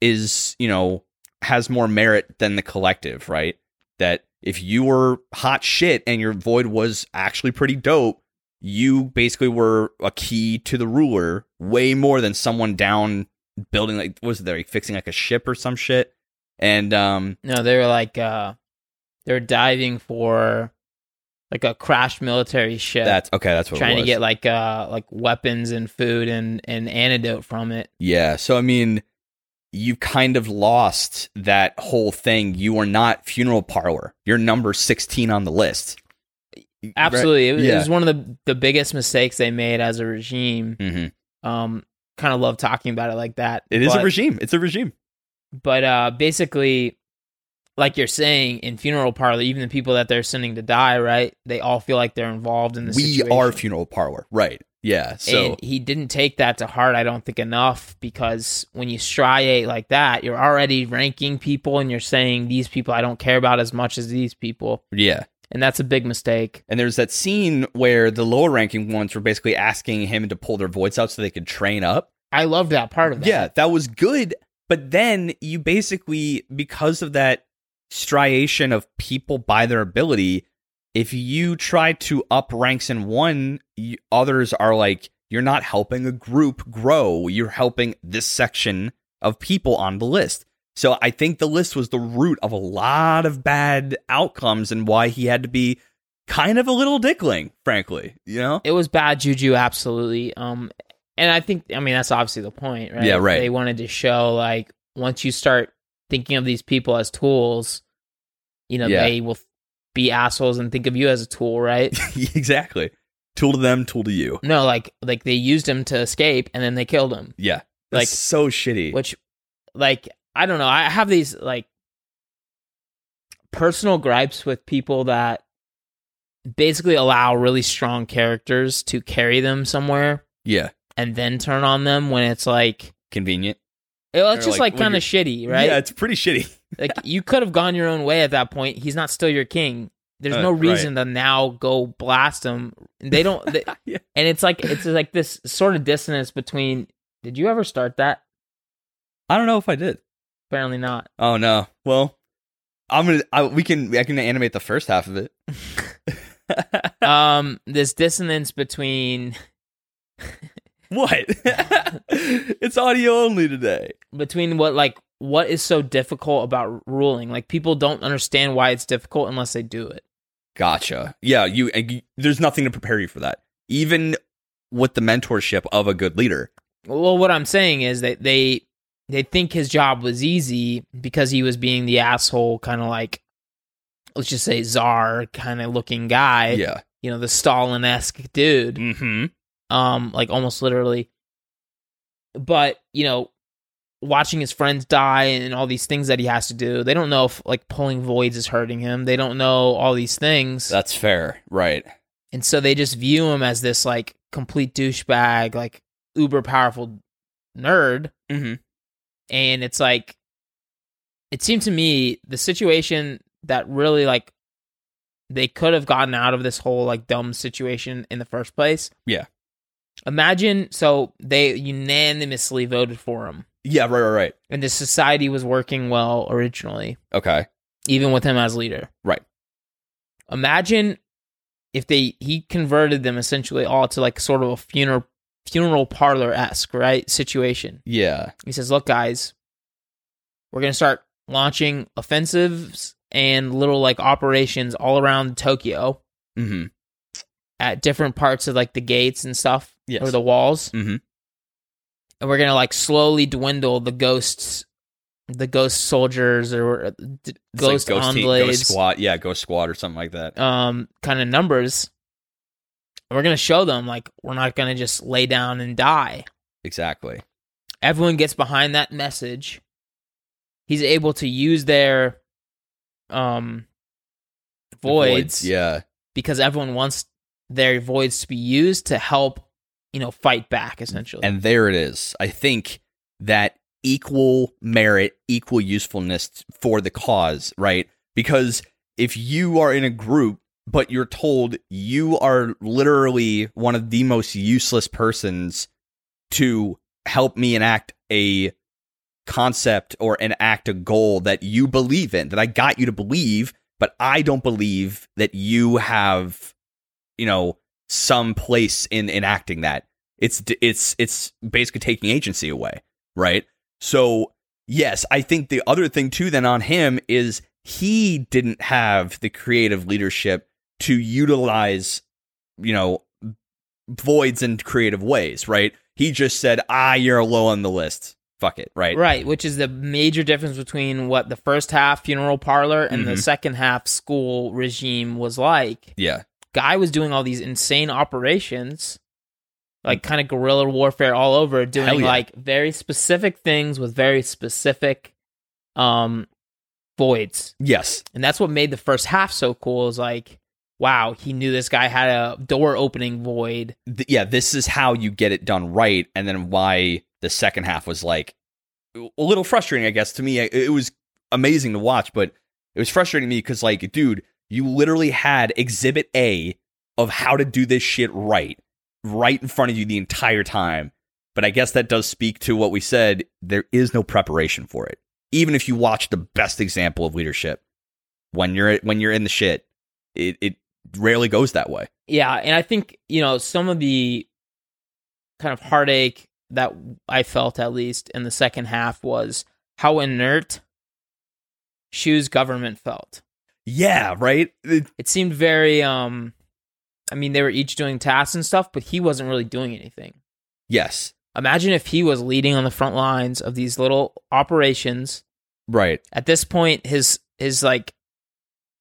is, you know, has more merit than the collective, right? That if you were hot shit and your void was actually pretty dope, you basically were a key to the ruler way more than someone down building like was there like fixing like a ship or some shit. And um No, they were like uh they're diving for like a crashed military ship. that's okay, that's what trying to get like uh like weapons and food and and antidote from it. Yeah. So I mean, you kind of lost that whole thing. You are not funeral parlor. You're number sixteen on the list. Absolutely. It, was, it was one of the the biggest mistakes they made as a regime. hmm Um kind of love talking about it like that. It is but, a regime. It's a regime. but uh basically like you're saying in funeral parlor even the people that they're sending to die, right? They all feel like they're involved in the We situation. are funeral parlor, right? Yeah. So and he didn't take that to heart, I don't think enough, because when you striate like that, you're already ranking people and you're saying these people I don't care about as much as these people. yeah. And that's a big mistake. And there's that scene where the lower ranking ones were basically asking him to pull their voids out so they could train up. I love that part of that. Yeah, that was good. But then you basically, because of that striation of people by their ability, if you try to up ranks in one, you, others are like, you're not helping a group grow. You're helping this section of people on the list. So I think the list was the root of a lot of bad outcomes and why he had to be kind of a little dickling, frankly. You know? It was bad juju, absolutely. Um, and I think, I mean, that's obviously the point, right? Yeah, right. They wanted to show like once you start thinking of these people as tools, you know, Yeah. they will be assholes and think of you as a tool, right? [laughs] exactly. Tool to them, tool to you. no, like like they used him to escape and then they killed him. Yeah. Like- so shitty. which like i don't know i have these like personal gripes with people that basically allow really strong characters to carry them somewhere yeah. and then turn on them when it's like Convenient. it- it's just like, like, kind of shitty right Yeah, it's pretty shitty. Like you could have gone your own way at that point he's not still your king there's Uh, no right. reason to now go blast him they don't they, [laughs] Yeah. and it's like it's like this sort of dissonance between did you ever start that I don't know if I did. apparently not Oh no. Well, I'm gonna. I, we can. I can animate the first half of it. [laughs] [laughs] um this dissonance between what? it's audio only today. between what like what is so difficult about ruling like people don't understand why it's difficult unless they do it Gotcha. Yeah. You, and you. There's nothing to prepare you for that. Even with the mentorship of a good leader. well what i'm saying is that they they think his job was easy because he was being the asshole kind of like let's just say czar kind of looking guy yeah. you know the stalin-esque dude Mm-hmm. um like almost literally but you know watching his friends die and all these things that he has to do they don't know if like pulling voids is hurting him they don't know all these things That's fair. Right. and so they just view him as this like complete douchebag like uber powerful nerd Mm-hmm. and it's like it seemed to me the situation that really like they could have gotten out of this whole like dumb situation in the first place Yeah. imagine so they unanimously voted for him Yeah. Right. Right. Right. and the society was working well originally Okay. even with him as leader Right. imagine if they he converted them essentially all to like sort of a funeral funeral parlor esque right situation Yeah. He says, "Look, guys, we're gonna start launching offensives and little like operations all around Tokyo Mm-hmm. at different parts of like the gates and stuff Yes. or the walls, Mhm. And we're gonna like slowly dwindle the ghosts, the ghost soldiers or uh, d- It's like ghost ghost, ghost squad. Yeah. Ghost squad or something like that. um, kind of numbers." we're gonna show them like we're not gonna just lay down and die. Exactly. Everyone gets behind that message. He's able to use their um voids. voids, Yeah. because everyone wants their voids to be used to help, you know, fight back essentially. And there it is. I think that equal merit, equal usefulness for the cause, right? Because if you are in a group, but you're told you are literally one of the most useless persons to help me enact a concept or enact a goal that you believe in, that I got you to believe, but I don't believe that you have, you know, some place in enacting that. It's it's it's basically taking agency away, right? So yes, I think the other thing too then on him is he didn't have the creative leadership to utilize, you know, voids in creative ways, right? He just said, "Ah, you're low on the list. Fuck it." Right? right, which is the major difference between what the first half funeral parlor and the Mhm. second half school regime was like. Yeah. Gai was doing all these insane operations, like kind of guerrilla warfare all over, doing yeah. like very specific things with very specific um voids. Yes. And that's what made the first half so cool is like, wow, he knew this guy had a door opening void. Th- yeah, this is how you get it done right, and then why the second half was like a little frustrating, I guess. To me, it, it was amazing to watch, but it was frustrating to me because, like, dude, you literally had Exhibit A of how to do this shit right, right in front of you the entire time. But I guess that does speak to what we said. There is no preparation for it. Even if you watch the best example of leadership, when you're when you're in the shit, it it rarely goes that way. Yeah, and I think, you know, some of the kind of heartache that I felt at least in the second half was how inert Shu's government felt. Yeah, right. It- It seemed very um I mean they were each doing tasks and stuff, but he wasn't really doing anything. yes, Imagine if he was leading on the front lines of these little operations. right. At this point his his like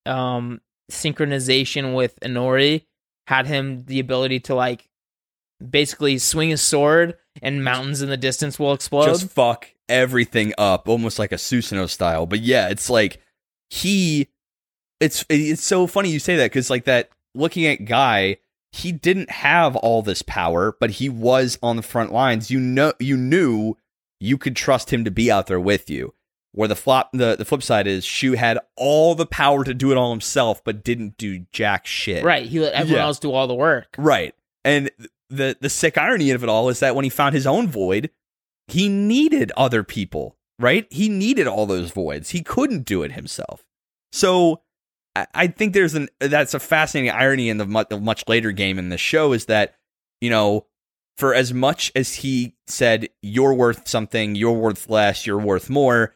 um synchronization with Inori had him the ability to like basically swing his sword and mountains in the distance will explode. Just fuck everything up, almost like a Susanoo style. But yeah, it's like he. It's it's so funny you say that because like that looking at guy, he didn't have all this power, but he was on the front lines. You know, you knew you could trust him to be out there with you. Where the flop, the, the flip side is Shu had all the power to do it all himself, but didn't do jack shit. right, he let everyone Yeah. else do all the work. Right. And the the sick irony of it all is that when he found his own void, he needed other people, right? He needed all those voids. He couldn't do it himself. So I, think there's an that's a fascinating irony in the much, the much later game in the show is that you know for as much as he said you're worth something, you're worth less, you're worth more,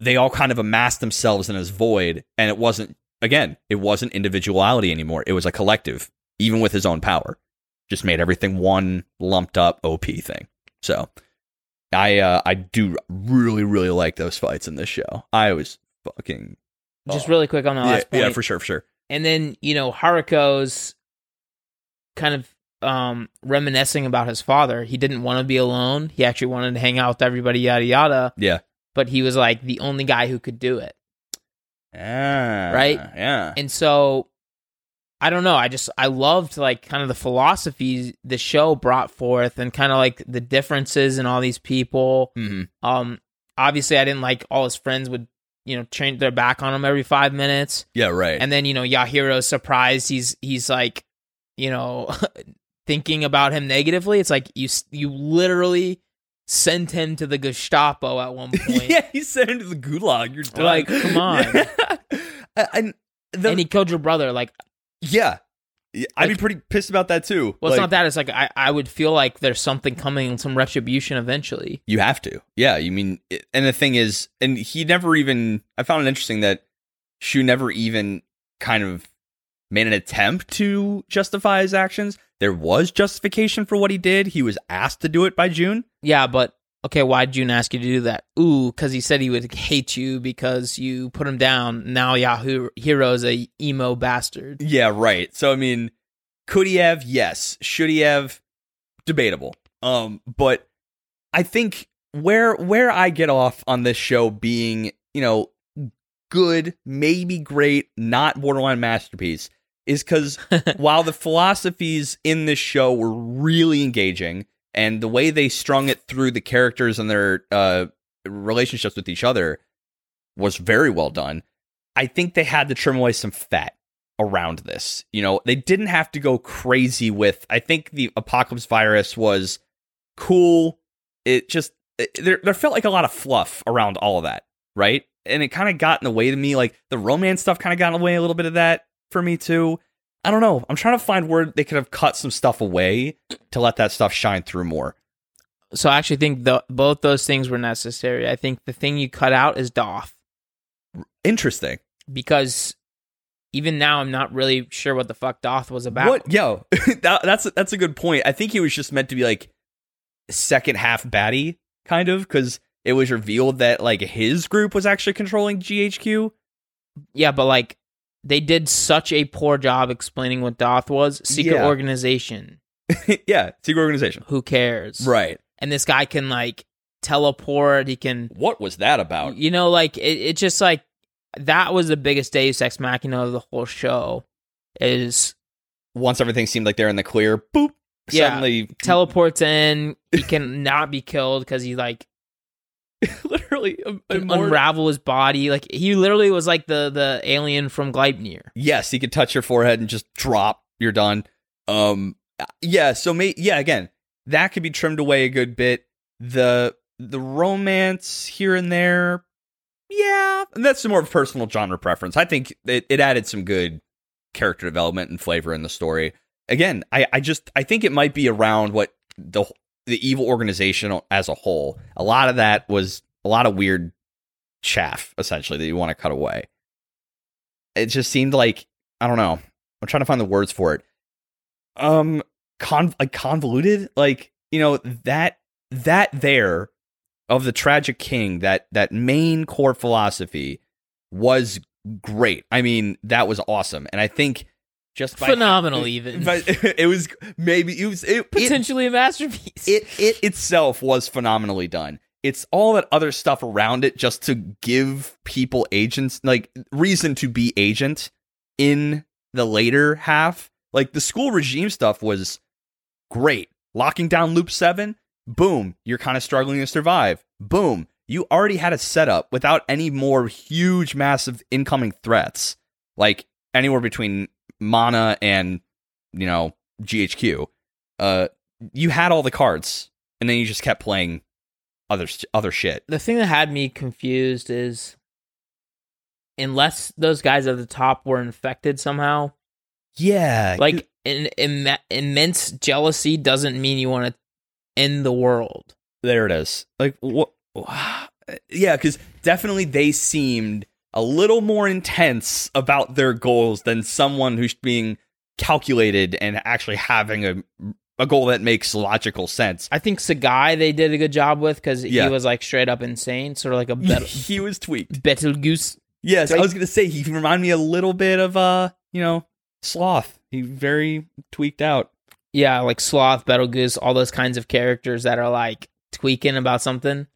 they all kind of amassed themselves in his void, and it wasn't again, it wasn't individuality anymore. It was a collective, even with his own power. Just made everything one lumped up OP thing. So I uh I do really, really like those fights in this show. I was fucking Just Oh. really quick on the yeah, last point. yeah, for sure, for sure. and then you know Haruka's kind of um reminiscing about his father. He didn't want to be alone. He actually wanted to hang out with everybody, yada yada. Yeah. But he was like the only guy who could do it. Yeah. Right? Yeah. And so I don't know. I just I loved like kind of the philosophies the show brought forth and kind of like the differences in all these people. hmm Um obviously I didn't like all his friends would, you know, change their back on him every 5 minutes. Yeah, right. And then, you know, Yahiro's surprised he's he's like, you know, [laughs] thinking about him negatively. It's like you you literally sent him to the Gestapo at one [laughs] point. yeah, he sent him to the gulag. You're done. Like, come [laughs] on. Yeah. and the, and he killed your brother like yeah. Yeah, I'd be pretty pissed about that too. well, it's Like, not that. It's like I, I would feel like there's something coming, some retribution eventually. You have to. Yeah, you mean, it- and the thing is, and he never even. I found it interesting that Shu never even kind of made an attempt to justify his actions. There was justification for what he did. He was asked to do it by June. Yeah, but okay, why'd June ask you to do that? Ooh, because he said he would hate you because you put him down. Now Yahiro's a emo bastard. Yeah, right. So I mean, Could he have? Yes. Should he have? Debatable. Um, but I think where where I get off on this show being, you know, good, maybe great, not borderline masterpiece, is because [laughs] while the philosophies in this show were really engaging and the way they strung it through the characters and their uh, relationships with each other was very well done, I think they had to trim away some fat around this. You know, they didn't have to go crazy with. I think the apocalypse virus was cool. It just it, there there felt like a lot of fluff around all of that, right? And it kind of got in the way to me. Like the romance stuff kind of got in the way a little bit of that for me too. I don't know. I'm trying to find where they could have cut some stuff away to let that stuff shine through more. So I actually think the, both those things were necessary. I think the thing you cut out is Da'ath Interesting. because even now I'm not really sure what the fuck Da'ath was about. What? Yo, [laughs] that, that's that's a good point. I think he was just meant to be like second half baddie, kind of, because it was revealed that like his group was actually controlling GHQ. Yeah, but like they did such a poor job explaining what Da'ath was. Secret Yeah. organization. [laughs] yeah, secret organization. Who cares? Right. And this guy can like teleport. He can, What was that about? you know, like it, it just like that was the biggest Deus Ex Machina of the whole show. Is Once everything seemed like they're in the clear, boop. Yeah. Suddenly, teleports in. He can not be killed because he like [laughs] literally, a, a more- unravel his body. Like he literally was like the the alien from Gleipnir. yes, he could touch your forehead and just drop. You're done. Um, yeah. So, may, yeah. Again, that could be trimmed away a good bit. The the romance here and there, yeah, and that's more of a personal genre preference. I think it, it added some good character development and flavor in the story. Again, I, I just I think it might be around what the the evil organization as a whole. A lot of that was a lot of weird chaff, essentially, that you want to cut away. It just seemed like I don't know. I'm trying to find the words for it. Um, con like convoluted, like you know that that there of the tragic king that that main core philosophy was great. I mean, that was awesome, and I think just by Phenomenal, even but [laughs] it was maybe it was it, it, potentially a masterpiece. it it itself was phenomenally done. It's all that other stuff around it just to give people agents like reason to be agent in the later half. Like the school regime stuff was great. Locking down loop 7, boom, you're kind of struggling to survive. Boom, you already had a setup without any more huge massive incoming threats. Like anywhere between Mana and you know, GHQ. Uh you had all the cards and then you just kept playing other other shit. the thing that had me confused is unless those guys at the top were infected somehow, Yeah, like in, in, immense jealousy doesn't mean you want to end the world. there it is. Like what? [sighs] Yeah, because definitely they seemed a little more intense about their goals than someone who's being calculated and actually having a a goal that makes logical sense. I think Segai they did a good job with because Yeah. he was like straight up insane, sort of like a bet- he was tweaked. Betelgeuse. Yes, I was gonna say he reminded me a little bit of uh, you know, sloth. He very tweaked out. Yeah, like Sloth, Betelgeuse, all those kinds of characters that are like tweaking about something.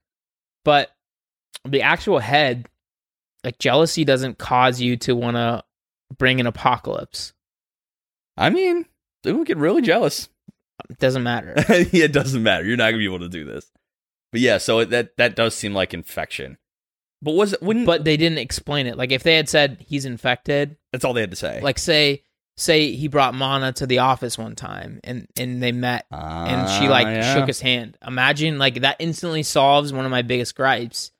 But the actual head, like jealousy doesn't cause you to want to bring an apocalypse. I mean, would get really jealous. It doesn't matter. [laughs] yeah, it doesn't matter. You're not gonna be able to do this. But yeah, so that that does seem like infection. But was it? Wouldn't? but they didn't explain it. Like if they had said he's infected, that's all they had to say. like say say he brought Mana to the office one time and and they met and she like Ah, yeah. shook his hand. Imagine like that instantly solves one of my biggest gripes.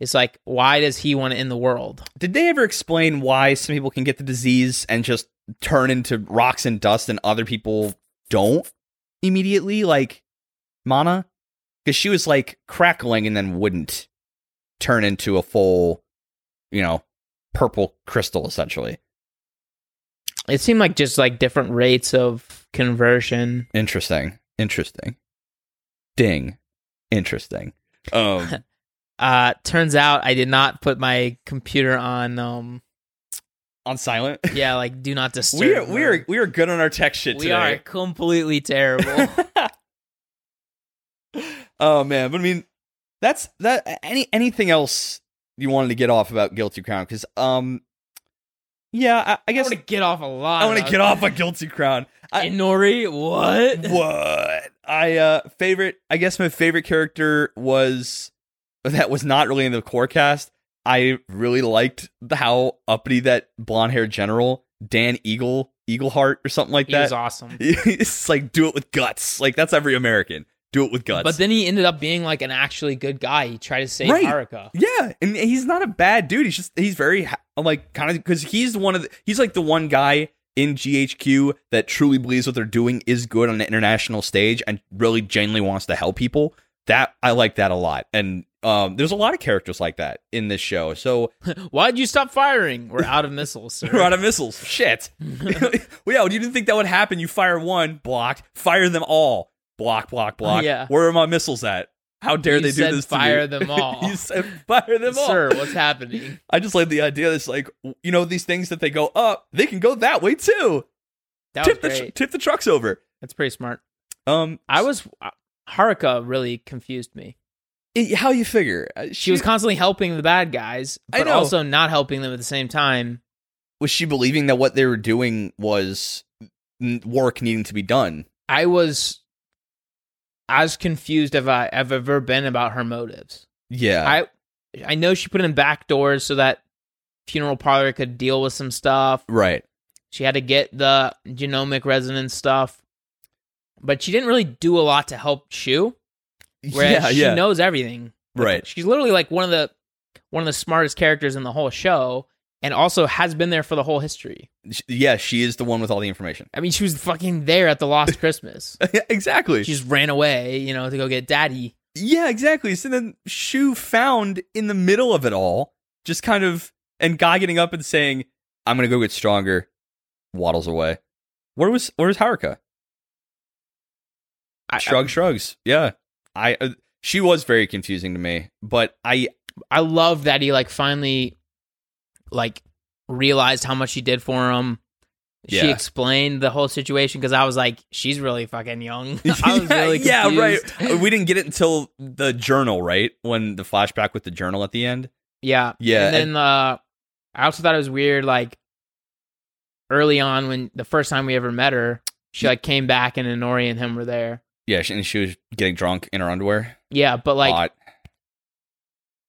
It's like why does he want to end the world? Did they ever explain why some people can get the disease and just turn into rocks and dust, and other people don't immediately? Like Mana, because she was like crackling and then wouldn't turn into a full, you know, purple crystal essentially. It seemed like just like different rates of conversion. Interesting. Interesting. Ding. Interesting. Um. [laughs] Uh turns out I did not put my computer on um on silent. [laughs] Yeah, like do not disturb. we are we are we are good on our tech shit we are completely terrible. [laughs] oh man, but I mean, that's that. Any anything else you wanted to get off about Guilty Crown? Because um, yeah, I, I I guess want to get off a lot. I want to get off a Guilty Crown. I, Inori, what? what I uh favorite? I guess my favorite character was that was not really in the core cast. I really liked the, how uppity that blonde haired general Dan Eagle Eagleheart or something like He that. was awesome. [laughs] it's like do it with guts. Like that's every American. Do it with guts. But then he ended up being like an actually good guy. He tried to save Right. Haruka. yeah, and he's not a bad dude. He's just he's very like kind of because he's one of the, he's like the one guy in GHQ that truly believes what they're doing is good on the international stage and really genuinely wants to help people. That I like that a lot. And um, there's a lot of characters like that in this show. So [laughs] Why'd you stop firing? We're out of missiles, [laughs] sir. we're out of missiles. Shit. [laughs] well, yeah, you didn't think that would happen. You fire one, blocked. Fire them all. Block, block, block. Yeah. Where are my missiles at? How dare You they do this fire them all. you said fire them all. Sir, what's happening? I just like the idea that's like, you know, these things that they go up, they can go that way too. That Tip the, tr- tip the trucks over. That's pretty smart. Um, I was Haruka really confused me. it- how you figure? Uh, She was constantly helping the bad guys, but also not helping them at the same time. was she believing that what they were doing was work needing to be done? I was as confused as I have ever been about her motives. Yeah, I I know she put in back doors so that funeral parlor could deal with some stuff. right. She had to get the genomic resonance stuff, but she didn't really do a lot to help Shu. Whereas yeah, she yeah, knows everything. right. She's literally like one of the one of the smartest characters in the whole show, and also has been there for the whole history. Yeah, she is the one with all the information. I mean, she was fucking there at the Lost [laughs] Christmas. exactly. She just ran away, you know, to go get Daddy. Yeah, exactly. So then Shu found in the middle of it all, just kind of, and Gai getting up and saying, "I'm gonna go get stronger," waddles away. Where was where was Haruka? I, Shrug, shrugs. Yeah, I. Uh, she was very confusing to me, but I. I love that he like finally like realized how much she did for him. She Yeah. explained the whole situation because I was like, she's really fucking young. [laughs] I was [laughs] yeah, really yeah, confused. right. We didn't get it until the journal, right? When the flashback with the journal at the end. Yeah. Yeah, And then uh I also thought it was weird, like early on when the first time we ever met her, she like came back and Inori and him were there. Yeah, she, and she was getting drunk in her underwear. Yeah, but like Hot.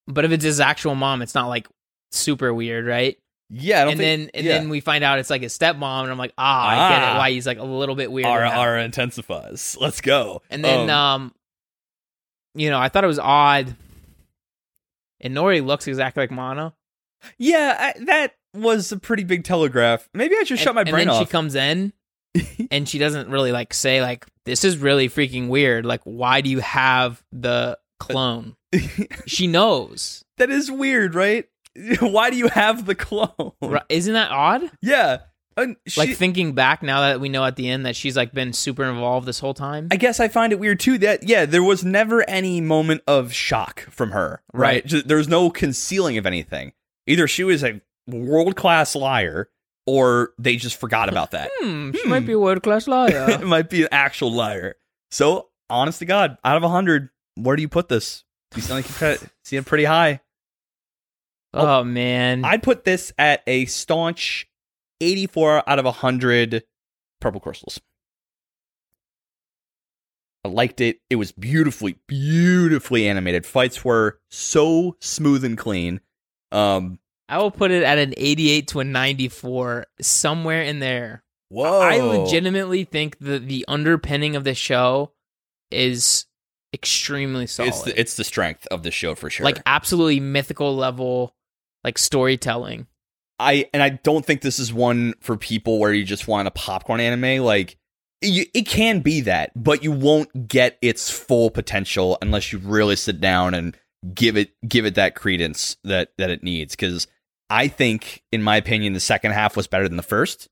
but if it's his actual mom, it's not like super weird, right? yeah, I don't And think, then and yeah. then we find out it's like his stepmom, and I'm like, ah, I get Ah. it why he's like a little bit weird. R now. Intensifies. Let's go. And then Um, um you know, I thought it was odd. And Nori looks exactly like Mana. yeah, I, that was a pretty big telegraph. Maybe I should shut my and, brain then off. she comes in [laughs] and she doesn't really like say like this is really freaking weird. Like why do you have the clone? [laughs] she knows. that is weird, right? [laughs] Why do you have the clone? Ri- Isn't that odd? Yeah, and she, like thinking back now that we know at the end that she's like been super involved this whole time. I guess I find it weird too that yeah, there was never any moment of shock from her. Right, Right. There was no concealing of anything. Either she was a world class liar, or they just forgot about that. hmm, she Hmm. might be a world class liar. [laughs] it might be an actual liar. So, honest to God, out of hundred, where do you put this? You sound like you [laughs] see it pretty high. oh man. I'd put this at a staunch 84 out of 100 purple crystals. I liked it. It was beautifully, beautifully animated. Fights were so smooth and clean. Um, I will put it at an 88 to a 94, somewhere in there. whoa. I legitimately think that the underpinning of the show is extremely solid. It's the, it's the strength of the show for sure. Like absolutely mythical level, like storytelling. I and I don't think this is one for people where you just want a popcorn anime. Like you, it can be that, but you won't get its full potential unless you really sit down and give it give it that credence that that it needs. Because I think, in my opinion, the second half was better than the first.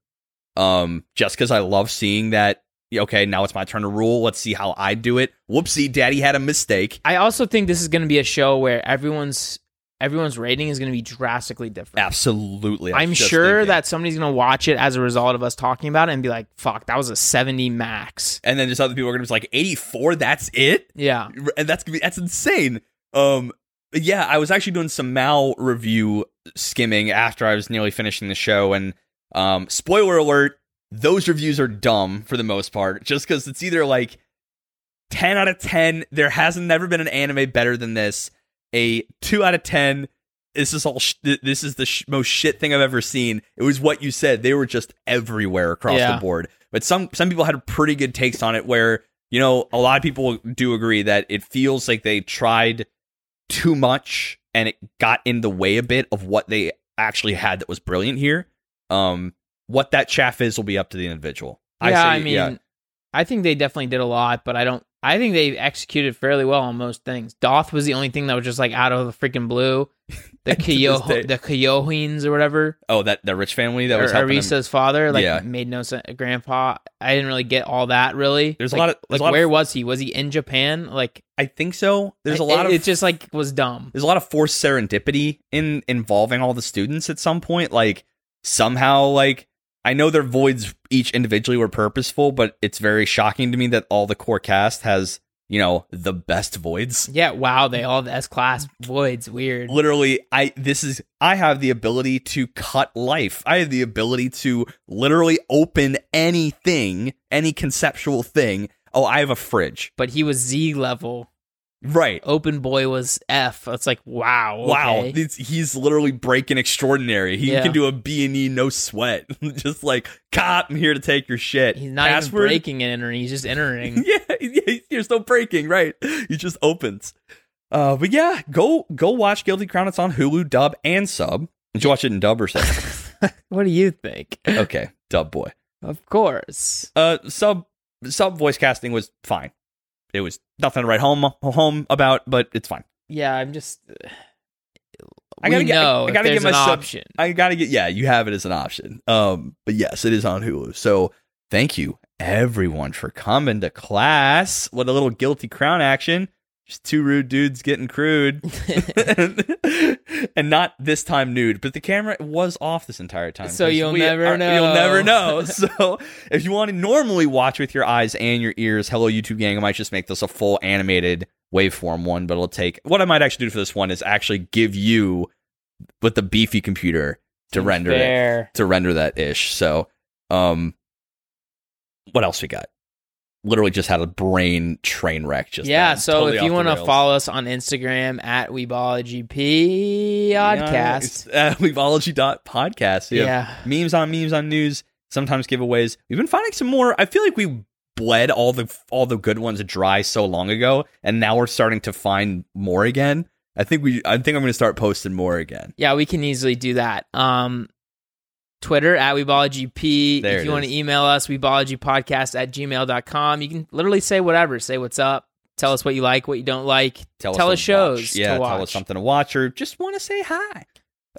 Um, just because I love seeing that. Okay, now it's my turn to rule. Let's see how I do it. Whoopsie, Daddy had a mistake. I also think this is going to be a show where everyone's everyone's rating is going to be drastically different. Absolutely. I'm sure thinking. that somebody's going to watch it as a result of us talking about it and be like, "Fuck, that was a 70 max." And then just other people are gonna be like, 84, that's it? Yeah. and that's gonna be that's insane. Um, yeah, I was actually doing some Mal review skimming after I was nearly finishing the show, and um, spoiler alert, those reviews are dumb for the most part, just because it's either like ten out of ten. There hasn't never been an anime better than this. A two out of ten. This is all. Sh- this is the sh- most shit thing I've ever seen. It was what you said. They were just everywhere across Yeah. the board. But some some people had pretty good takes on it. Where you know a lot of people do agree that it feels like they tried too much and it got in the way a bit of what they actually had that was brilliant here. Um, what that chaff is will be up to the individual. Yeah, say- I, mean, I think they definitely did a lot, but I don't. I think they executed fairly well on most things. Da'ath was the only thing that was just like out of the freaking blue. [laughs] The. Kyo, the Kyohins or whatever, oh that that rich family that was helping. Arisa's father, like Yeah. made no sense. Grandpa, I didn't really get all that really. There's a lot of- like lot of- where was he? Was he in Japan? Like I think so. There's a it- lot of It just like was dumb. there's a lot of forced serendipity in involving all the students at some point. Like somehow, like I know their voids each individually were purposeful, but it's very shocking to me that all the core cast has you know the best voids. Yeah, wow, they all have S class voids. Weird. Literally, I this is I have the ability to cut life. I have the ability to literally open anything, any conceptual thing. Oh, I have a fridge. But he was Z level. Right. Open boy was F. It's like wow. Wow, okay. it's, he's literally breaking extraordinary. He Yeah. can do a B and E no sweat. [laughs] Just like, cop, I'm here to take your shit. He's not Password? even breaking and entering. He's just entering. [laughs] yeah, yeah, you're still breaking, right? He just opens. Uh, but yeah, go go watch Guilty Crown. It's on Hulu, dub and sub. Did you watch it in dub or sub? [laughs] what do you think? okay, dub boy. Of course. Uh, sub sub voice casting was fine. It was nothing to write home home about, but it's fine. Yeah, I'm just. I gotta get- I- I gotta there's get my an sub- option. I gotta get yeah, you have it as an option. Um, but yes, it is on Hulu. So thank you everyone for coming to class. What a little guilty crown action. Just two rude dudes getting crude. [laughs] [laughs] and not this time nude, but the camera was off this entire time. so you'll we never are- You'll know. never know. [laughs] So if you want to normally watch with your eyes and your ears, hello YouTube gang, I might just make this a full animated waveform one, but it'll take what I might actually do for this one is actually give you with the beefy computer to render it to render that ish. So, um, what else we got? Literally just had a brain train wreck. Just yeah, then. so Totally if you want to follow us on Instagram at Weebology Podcast. yeah, uh, weebology dot podcast. Yeah. Yeah. memes on memes on news. Sometimes giveaways. We've been finding some more. I feel like we bled all the all the good ones dry so long ago, and now we're starting to find more again. I think we. I think I'm going to start posting more again. Yeah, we can easily do that. Um, Twitter at Weebology. There if you want to email us, WeebologyPodcast at gmail.com. You can literally say whatever. Say what's up. Tell us what you like, what you don't like. Tell, Tell us, us shows Yeah, tell us something to watch, or just want to say hi.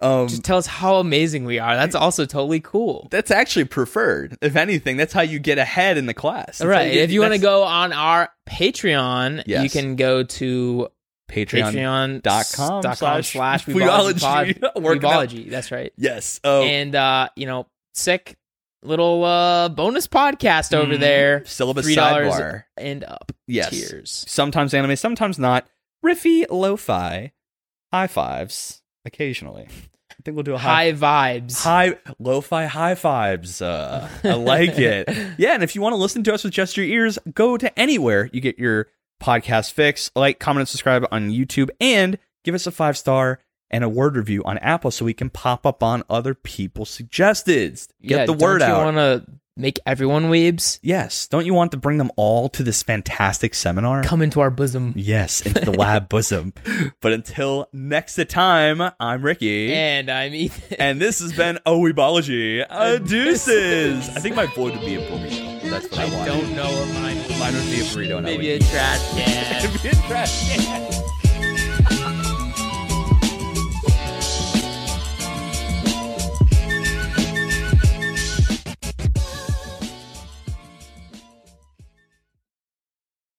Um, Just tell us how amazing we are. That's also totally cool. That's actually preferred. If anything, that's how you get ahead in the class. That's right. get- If you want to go on our Patreon, you can go to. patreon.com com dot com slash slash [laughs] Weebology. [laughs] Weebology. That's right. Yes. Oh, And, uh, you know, sick little uh bonus podcast over Mhm. there. syllabus $3 sidebar. and up Yes. tiers. Sometimes anime, sometimes not. Riffy, lo-fi, high fives, occasionally. I think we'll do a high High vibes. high lo-fi high fives. Uh, I like it. [laughs] Yeah, and if you want to listen to us with just your ears, go to anywhere you get your podcast fix. Like, comment, and subscribe on YouTube, and give us a five star and a word review on Apple so we can pop up on other people's suggested. Get yeah, the word don't out. You want to make everyone weebs? yes, don't you want to bring them all to this fantastic seminar? Come into our bosom. Yes, into the lab [laughs] bosom. But until next time, I'm Ricky. And I'm Ethan. And this has been Weebology. Uh, [laughs] deuces. I think my vote would be a burrito. That's what I, I want. don't know what mine is. Mine would be a burrito. and I Maybe a would eat- trash can. [laughs] It'd be a trash can.